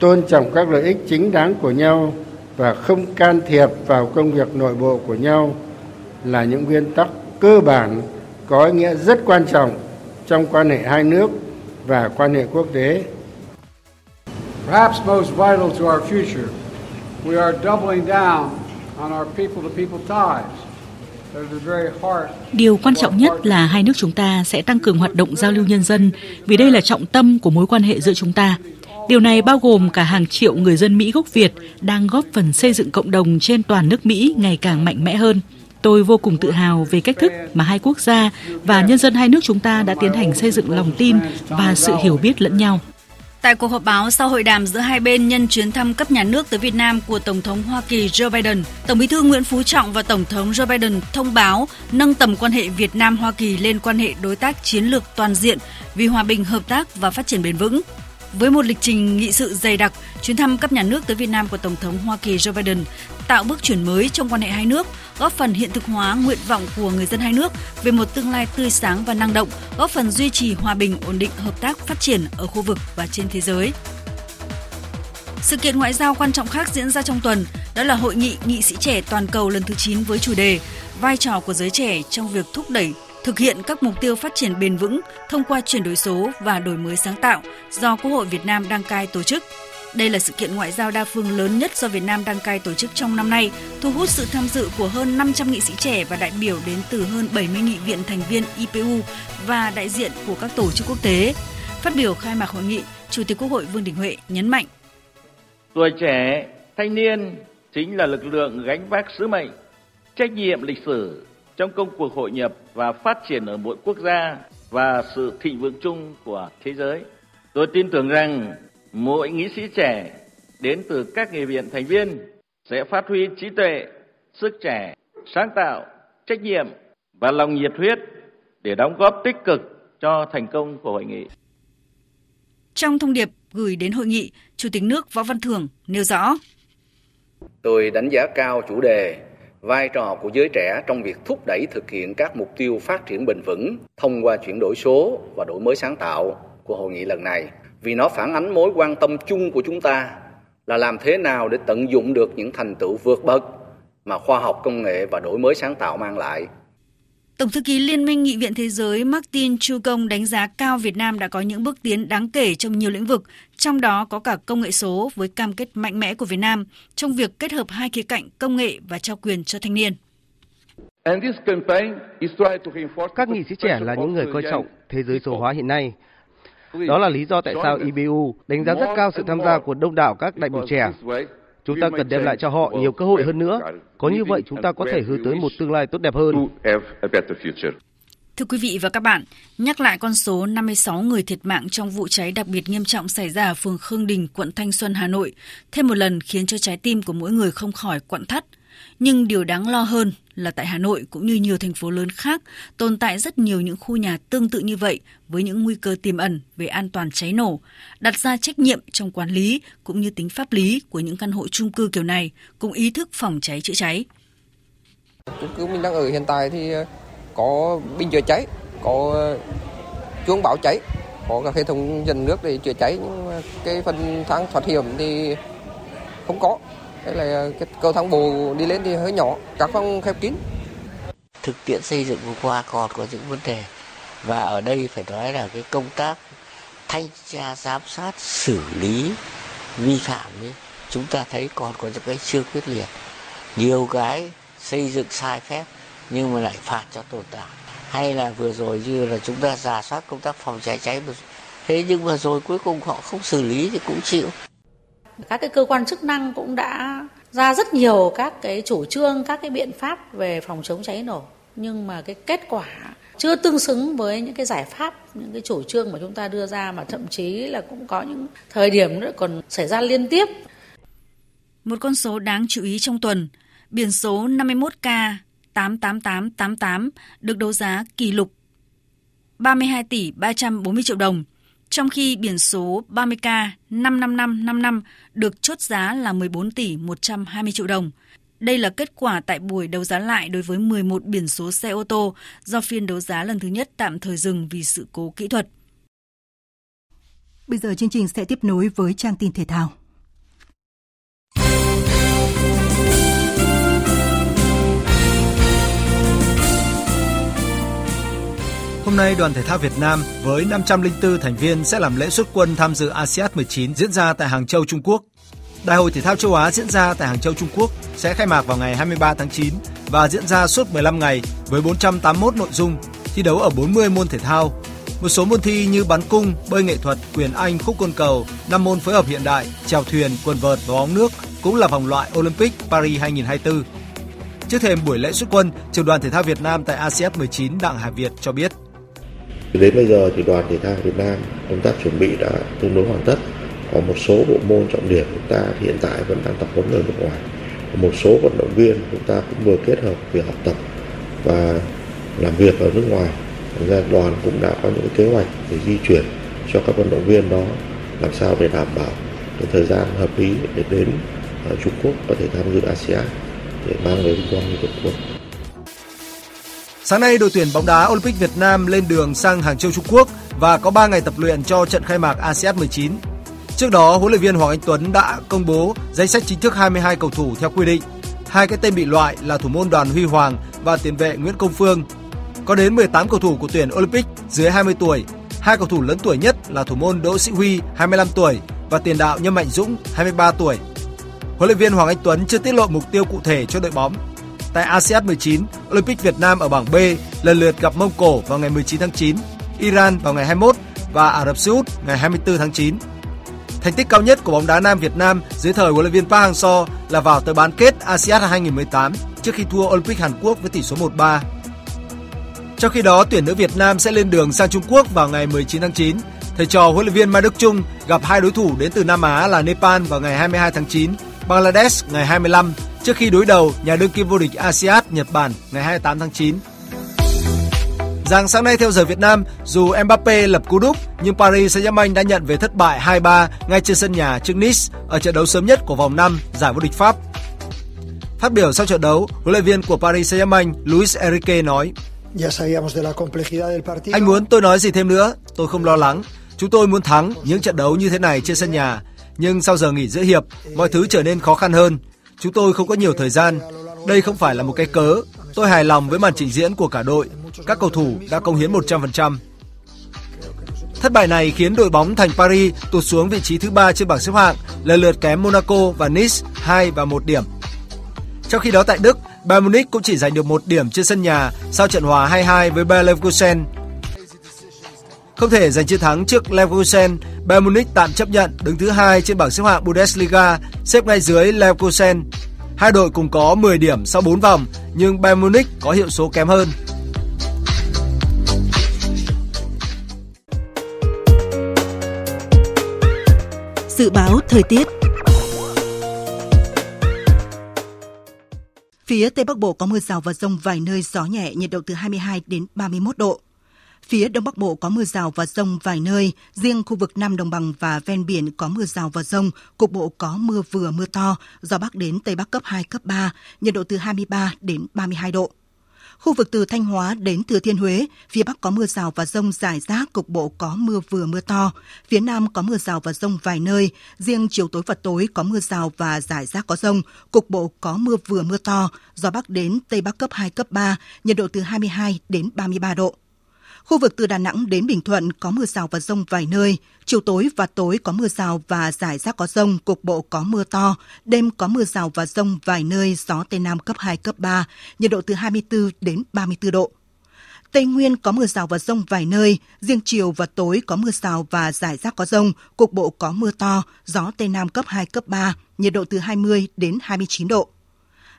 tôn trọng các lợi ích chính đáng của nhau và không can thiệp vào công việc nội bộ của nhau là những nguyên tắc cơ bản có ý nghĩa rất quan trọng trong quan hệ hai nước và quan hệ quốc tế. Perhaps most vital to our future we are doubling down on our people to people ties. Điều quan trọng nhất là hai nước chúng ta sẽ tăng cường hoạt động giao lưu nhân dân vì đây là trọng tâm của mối quan hệ giữa chúng ta. Điều này bao gồm cả hàng triệu người dân Mỹ gốc Việt đang góp phần xây dựng cộng đồng trên toàn nước Mỹ ngày càng mạnh mẽ hơn. Tôi vô cùng tự hào về cách thức mà hai quốc gia và nhân dân hai nước chúng ta đã tiến hành xây dựng lòng tin và sự hiểu biết lẫn nhau. Tại cuộc họp báo sau hội đàm giữa hai bên nhân chuyến thăm cấp nhà nước tới Việt Nam của Tổng thống Hoa Kỳ Joe Biden, Tổng bí thư Nguyễn Phú Trọng và Tổng thống Joe Biden thông báo nâng tầm quan hệ Việt Nam-Hoa Kỳ lên quan hệ đối tác chiến lược toàn diện vì hòa bình, hợp tác và phát triển bền vững. Với một lịch trình nghị sự dày đặc, chuyến thăm cấp nhà nước tới Việt Nam của Tổng thống Hoa Kỳ Joe Biden tạo bước chuyển mới trong quan hệ hai nước, góp phần hiện thực hóa nguyện vọng của người dân hai nước về một tương lai tươi sáng và năng động, góp phần duy trì hòa bình, ổn định, hợp tác, phát triển ở khu vực và trên thế giới. Sự kiện ngoại giao quan trọng khác diễn ra trong tuần đó là hội nghị nghị sĩ trẻ toàn cầu lần thứ 9 với chủ đề vai trò của giới trẻ trong việc thúc đẩy thực hiện các mục tiêu phát triển bền vững thông qua chuyển đổi số và đổi mới sáng tạo do Quốc hội Việt Nam đăng cai tổ chức. Đây là sự kiện ngoại giao đa phương lớn nhất do Việt Nam đăng cai tổ chức trong năm nay, thu hút sự tham dự của hơn 500 nghị sĩ trẻ và đại biểu đến từ hơn 70 nghị viện thành viên IPU và đại diện của các tổ chức quốc tế. Phát biểu khai mạc hội nghị, Chủ tịch Quốc hội Vương Đình Huệ nhấn mạnh: Tuổi trẻ, thanh niên chính là lực lượng gánh vác sứ mệnh, trách nhiệm lịch sử trong công cuộc hội nhập và phát triển ở mỗi quốc gia và sự thịnh vượng chung của thế giới. Tôi tin tưởng rằng mỗi nghị sĩ trẻ đến từ các nghị viện thành viên sẽ phát huy trí tuệ, sức trẻ, sáng tạo, trách nhiệm và lòng nhiệt huyết để đóng góp tích cực cho thành công của hội nghị. Trong thông điệp gửi đến hội nghị, Chủ tịch nước Võ Văn Thưởng nêu rõ. Tôi đánh giá cao chủ đề vai trò của giới trẻ trong việc thúc đẩy thực hiện các mục tiêu phát triển bền vững thông qua chuyển đổi số và đổi mới sáng tạo của hội nghị lần này vì nó phản ánh mối quan tâm chung của chúng ta là làm thế nào để tận dụng được những thành tựu vượt bậc mà khoa học công nghệ và đổi mới sáng tạo mang lại. Tổng thư ký Liên minh Nghị viện Thế giới Martin Chu Công đánh giá cao Việt Nam đã có những bước tiến đáng kể trong nhiều lĩnh vực, trong đó có cả công nghệ số với cam kết mạnh mẽ của Việt Nam trong việc kết hợp hai khía cạnh công nghệ và trao quyền cho thanh niên. Các nghị sĩ trẻ là những người coi trọng thế giới số hóa hiện nay. Đó là lý do tại sao IBU đánh giá rất cao sự tham gia của đông đảo các đại biểu trẻ. Chúng ta cần đem lại cho họ nhiều cơ hội hơn nữa. Có như vậy chúng ta có thể hướng tới một tương lai tốt đẹp hơn. Thưa quý vị và các bạn, nhắc lại con số 56 người thiệt mạng trong vụ cháy đặc biệt nghiêm trọng xảy ra ở phường Khương Đình, quận Thanh Xuân, Hà Nội, thêm một lần khiến cho trái tim của mỗi người không khỏi quặn thắt. Nhưng điều đáng lo hơn là tại Hà Nội cũng như nhiều thành phố lớn khác tồn tại rất nhiều những khu nhà tương tự như vậy với những nguy cơ tiềm ẩn về an toàn cháy nổ, đặt ra trách nhiệm trong quản lý cũng như tính pháp lý của những căn hộ chung cư kiểu này cùng ý thức phòng cháy chữa cháy. Chung cư mình đang ở hiện tại thì ờ, có bình chữa cháy, có ờ, chuông báo cháy, có các hệ thống dần nước để chữa cháy nhưng cái phần thang thoát hiểm thì không có đây là ờ, cái cầu thang bộ đi lên thì hơi nhỏ các phòng khép kín. Thực tiễn xây dựng vừa qua còn có những vấn đề và ở đây phải nói là cái công tác thanh tra giám sát xử lý vi phạm ấy, chúng ta thấy còn có những cái chưa quyết liệt. Nhiều cái xây dựng sai phép nhưng mà lại phạt cho tồn tại. Hay là vừa rồi như là chúng ta giả soát công tác phòng cháy cháy thế nhưng mà rồi cuối cùng họ không xử lý thì cũng chịu các cái cơ quan chức năng cũng đã ra rất nhiều các cái chủ trương, các cái biện pháp về phòng chống cháy nổ. Nhưng mà cái kết quả chưa tương xứng với những cái giải pháp, những cái chủ trương mà chúng ta đưa ra mà thậm chí là cũng có những thời điểm nữa còn xảy ra liên tiếp. Một con số đáng chú ý trong tuần, biển số 51K 88888 được đấu giá kỷ lục 32 tỷ 340 triệu đồng trong khi biển số 30K 55555 được chốt giá là 14 tỷ 120 triệu đồng. Đây là kết quả tại buổi đấu giá lại đối với 11 biển số xe ô tô do phiên đấu giá lần thứ nhất tạm thời dừng vì sự cố kỹ thuật. Bây giờ chương trình sẽ tiếp nối với trang tin thể thao. Hôm nay, đoàn thể thao Việt Nam với 504 thành viên sẽ làm lễ xuất quân tham dự ASEAN 19 diễn ra tại Hàng Châu, Trung Quốc. Đại hội thể thao châu Á diễn ra tại Hàng Châu, Trung Quốc sẽ khai mạc vào ngày 23 tháng 9 và diễn ra suốt 15 ngày với 481 nội dung, thi đấu ở 40 môn thể thao. Một số môn thi như bắn cung, bơi nghệ thuật, quyền Anh, khúc côn cầu, 5 môn phối hợp hiện đại, chèo thuyền, quần vợt và bóng nước cũng là vòng loại Olympic Paris 2024. Trước thêm buổi lễ xuất quân, trưởng đoàn thể thao Việt Nam tại ASEAN 19 Đặng Hà Việt cho biết Đến bây giờ thì đoàn thể thao Việt Nam công tác chuẩn bị đã tương đối hoàn tất. Có một số bộ môn trọng điểm chúng ta hiện tại vẫn đang tập huấn ở nước ngoài. Một số vận động viên chúng ta cũng vừa kết hợp việc học tập và làm việc ở nước ngoài. Thành ra đoàn cũng đã có những kế hoạch để di chuyển cho các vận động viên đó làm sao để đảm bảo cái thời gian hợp lý để đến ờ, Trung Quốc có thể tham dự ASEAN để mang về vinh quang cho Tổ quốc. Sáng nay, đội tuyển bóng đá Olympic Việt Nam lên đường sang Hàng Châu Trung Quốc và có 3 ngày tập luyện cho trận khai mạc ASEAN 19. Trước đó, huấn luyện viên Hoàng Anh Tuấn đã công bố danh sách chính thức 22 cầu thủ theo quy định. Hai cái tên bị loại là thủ môn Đoàn Huy Hoàng và tiền vệ Nguyễn Công Phương. Có đến 18 cầu thủ của tuyển Olympic dưới 20 tuổi. Hai cầu thủ lớn tuổi nhất là thủ môn Đỗ Sĩ Huy 25 tuổi và tiền đạo Nhâm Mạnh Dũng 23 tuổi. Huấn luyện viên Hoàng Anh Tuấn chưa tiết lộ mục tiêu cụ thể cho đội bóng Tại ASEAN 19, Olympic Việt Nam ở bảng B lần lượt gặp Mông Cổ vào ngày 19 tháng 9, Iran vào ngày 21 và Ả Rập Xê Út ngày 24 tháng 9. Thành tích cao nhất của bóng đá nam Việt Nam dưới thời huấn luyện viên Park Hang-seo là vào tới bán kết ASEAN 2018 trước khi thua Olympic Hàn Quốc với tỷ số 1-3. Trong khi đó, tuyển nữ Việt Nam sẽ lên đường sang Trung Quốc vào ngày 19 tháng 9. Thầy trò huấn luyện viên Mai Đức Chung gặp hai đối thủ đến từ Nam Á là Nepal vào ngày 22 tháng 9, Bangladesh ngày 25 trước khi đối đầu nhà đương kim vô địch ASEAN Nhật Bản ngày 28 tháng 9. Rằng sáng nay theo giờ Việt Nam, dù Mbappe lập cú đúp nhưng Paris Saint-Germain đã nhận về thất bại 2-3 ngay trên sân nhà trước Nice ở trận đấu sớm nhất của vòng 5 giải vô địch Pháp. Phát biểu sau trận đấu, huấn luyện viên của Paris Saint-Germain Luis Enrique nói: Anh muốn tôi nói gì thêm nữa? Tôi không lo lắng. Chúng tôi muốn thắng những trận đấu như thế này trên sân nhà. Nhưng sau giờ nghỉ giữa hiệp, mọi thứ trở nên khó khăn hơn. Chúng tôi không có nhiều thời gian. Đây không phải là một cái cớ. Tôi hài lòng với màn trình diễn của cả đội. Các cầu thủ đã công hiến 100%. Thất bại này khiến đội bóng thành Paris tụt xuống vị trí thứ ba trên bảng xếp hạng, lần lượt kém Monaco và Nice 2 và 1 điểm. Trong khi đó tại Đức, Bayern Munich cũng chỉ giành được một điểm trên sân nhà sau trận hòa 2-2 với Bayer Leverkusen. Không thể giành chiến thắng trước Leverkusen, Bayern Munich tạm chấp nhận đứng thứ hai trên bảng xếp hạng Bundesliga, xếp ngay dưới Leverkusen. Hai đội cùng có 10 điểm sau 4 vòng, nhưng Bayern Munich có hiệu số kém hơn. Dự báo thời tiết Phía Tây Bắc Bộ có mưa rào và rông vài nơi gió nhẹ, nhiệt độ từ 22 đến 31 độ. Phía Đông Bắc Bộ có mưa rào và rông vài nơi, riêng khu vực Nam Đồng bằng và ven biển có mưa rào và rông, cục bộ có mưa vừa mưa to, gió Bắc đến Tây Bắc cấp 2, cấp 3, nhiệt độ từ 23 đến 32 độ. Khu vực từ Thanh Hóa đến Thừa Thiên Huế, phía Bắc có mưa rào và rông rải rác, cục bộ có mưa vừa mưa to. Phía Nam có mưa rào và rông vài nơi, riêng chiều tối và tối có mưa rào và rải rác có rông, cục bộ có mưa vừa mưa to, gió Bắc đến Tây Bắc cấp 2, cấp 3, nhiệt độ từ 22 đến 33 độ. Khu vực từ Đà Nẵng đến Bình Thuận có mưa rào và rông vài nơi. Chiều tối và tối có mưa rào và rải rác có rông, cục bộ có mưa to. Đêm có mưa rào và rông vài nơi, gió Tây Nam cấp 2, cấp 3, nhiệt độ từ 24 đến 34 độ. Tây Nguyên có mưa rào và rông vài nơi, riêng chiều và tối có mưa rào và rải rác có rông, cục bộ có mưa to, gió Tây Nam cấp 2, cấp 3, nhiệt độ từ 20 đến 29 độ.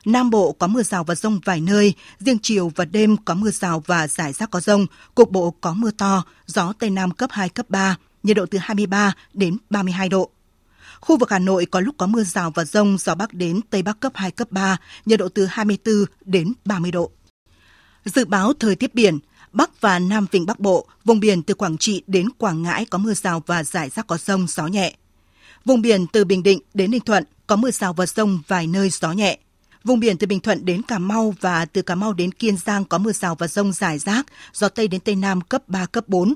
Nam Bộ có mưa rào và rông vài nơi, riêng chiều và đêm có mưa rào và rải rác có rông, cục bộ có mưa to, gió Tây Nam cấp 2, cấp 3, nhiệt độ từ 23 đến 32 độ. Khu vực Hà Nội có lúc có mưa rào và rông, gió Bắc đến Tây Bắc cấp 2, cấp 3, nhiệt độ từ 24 đến 30 độ. Dự báo thời tiết biển, Bắc và Nam Vịnh Bắc Bộ, vùng biển từ Quảng Trị đến Quảng Ngãi có mưa rào và rải rác có rông, gió nhẹ. Vùng biển từ Bình Định đến Ninh Thuận có mưa rào và rông vài nơi gió nhẹ. Vùng biển từ Bình Thuận đến Cà Mau và từ Cà Mau đến Kiên Giang có mưa rào và rông rải rác, gió Tây đến Tây Nam cấp 3, cấp 4.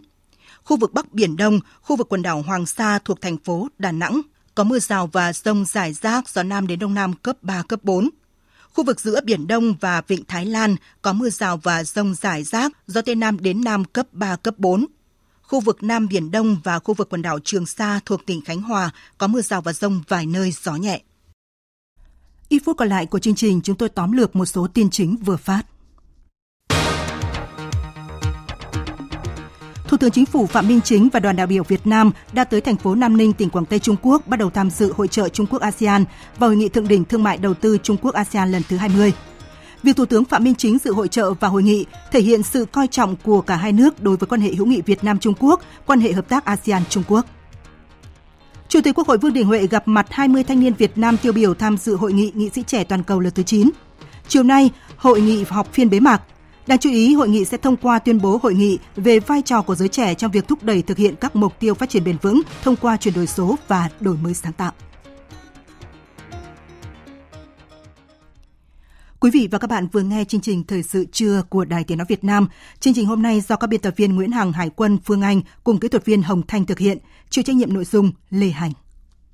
Khu vực Bắc Biển Đông, khu vực quần đảo Hoàng Sa thuộc thành phố Đà Nẵng, có mưa rào và rông rải rác, gió Nam đến Đông Nam cấp 3, cấp 4. Khu vực giữa Biển Đông và Vịnh Thái Lan có mưa rào và rông rải rác, gió Tây Nam đến Nam cấp 3, cấp 4. Khu vực Nam Biển Đông và khu vực quần đảo Trường Sa thuộc tỉnh Khánh Hòa có mưa rào và rông vài nơi gió nhẹ. Ít phút còn lại của chương trình, chúng tôi tóm lược một số tin chính vừa phát. Thủ tướng Chính phủ Phạm Minh Chính và đoàn đại biểu Việt Nam đã tới thành phố Nam Ninh, tỉnh Quảng Tây Trung Quốc bắt đầu tham dự hội trợ Trung Quốc ASEAN và hội nghị thượng đỉnh thương mại đầu tư Trung Quốc ASEAN lần thứ 20. Việc Thủ tướng Phạm Minh Chính dự hội trợ và hội nghị thể hiện sự coi trọng của cả hai nước đối với quan hệ hữu nghị Việt Nam Trung Quốc, quan hệ hợp tác ASEAN Trung Quốc. Chủ tịch Quốc hội Vương Đình Huệ gặp mặt 20 thanh niên Việt Nam tiêu biểu tham dự hội nghị nghị sĩ trẻ toàn cầu lần thứ 9. Chiều nay, hội nghị họp phiên bế mạc. Đáng chú ý, hội nghị sẽ thông qua tuyên bố hội nghị về vai trò của giới trẻ trong việc thúc đẩy thực hiện các mục tiêu phát triển bền vững thông qua chuyển đổi số và đổi mới sáng tạo. Quý vị và các bạn vừa nghe chương trình Thời sự trưa của Đài Tiếng Nói Việt Nam. Chương trình hôm nay do các biên tập viên Nguyễn Hằng, Hải quân, Phương Anh cùng kỹ thuật viên Hồng Thanh thực hiện, chịu trách nhiệm nội dung Lê Hành.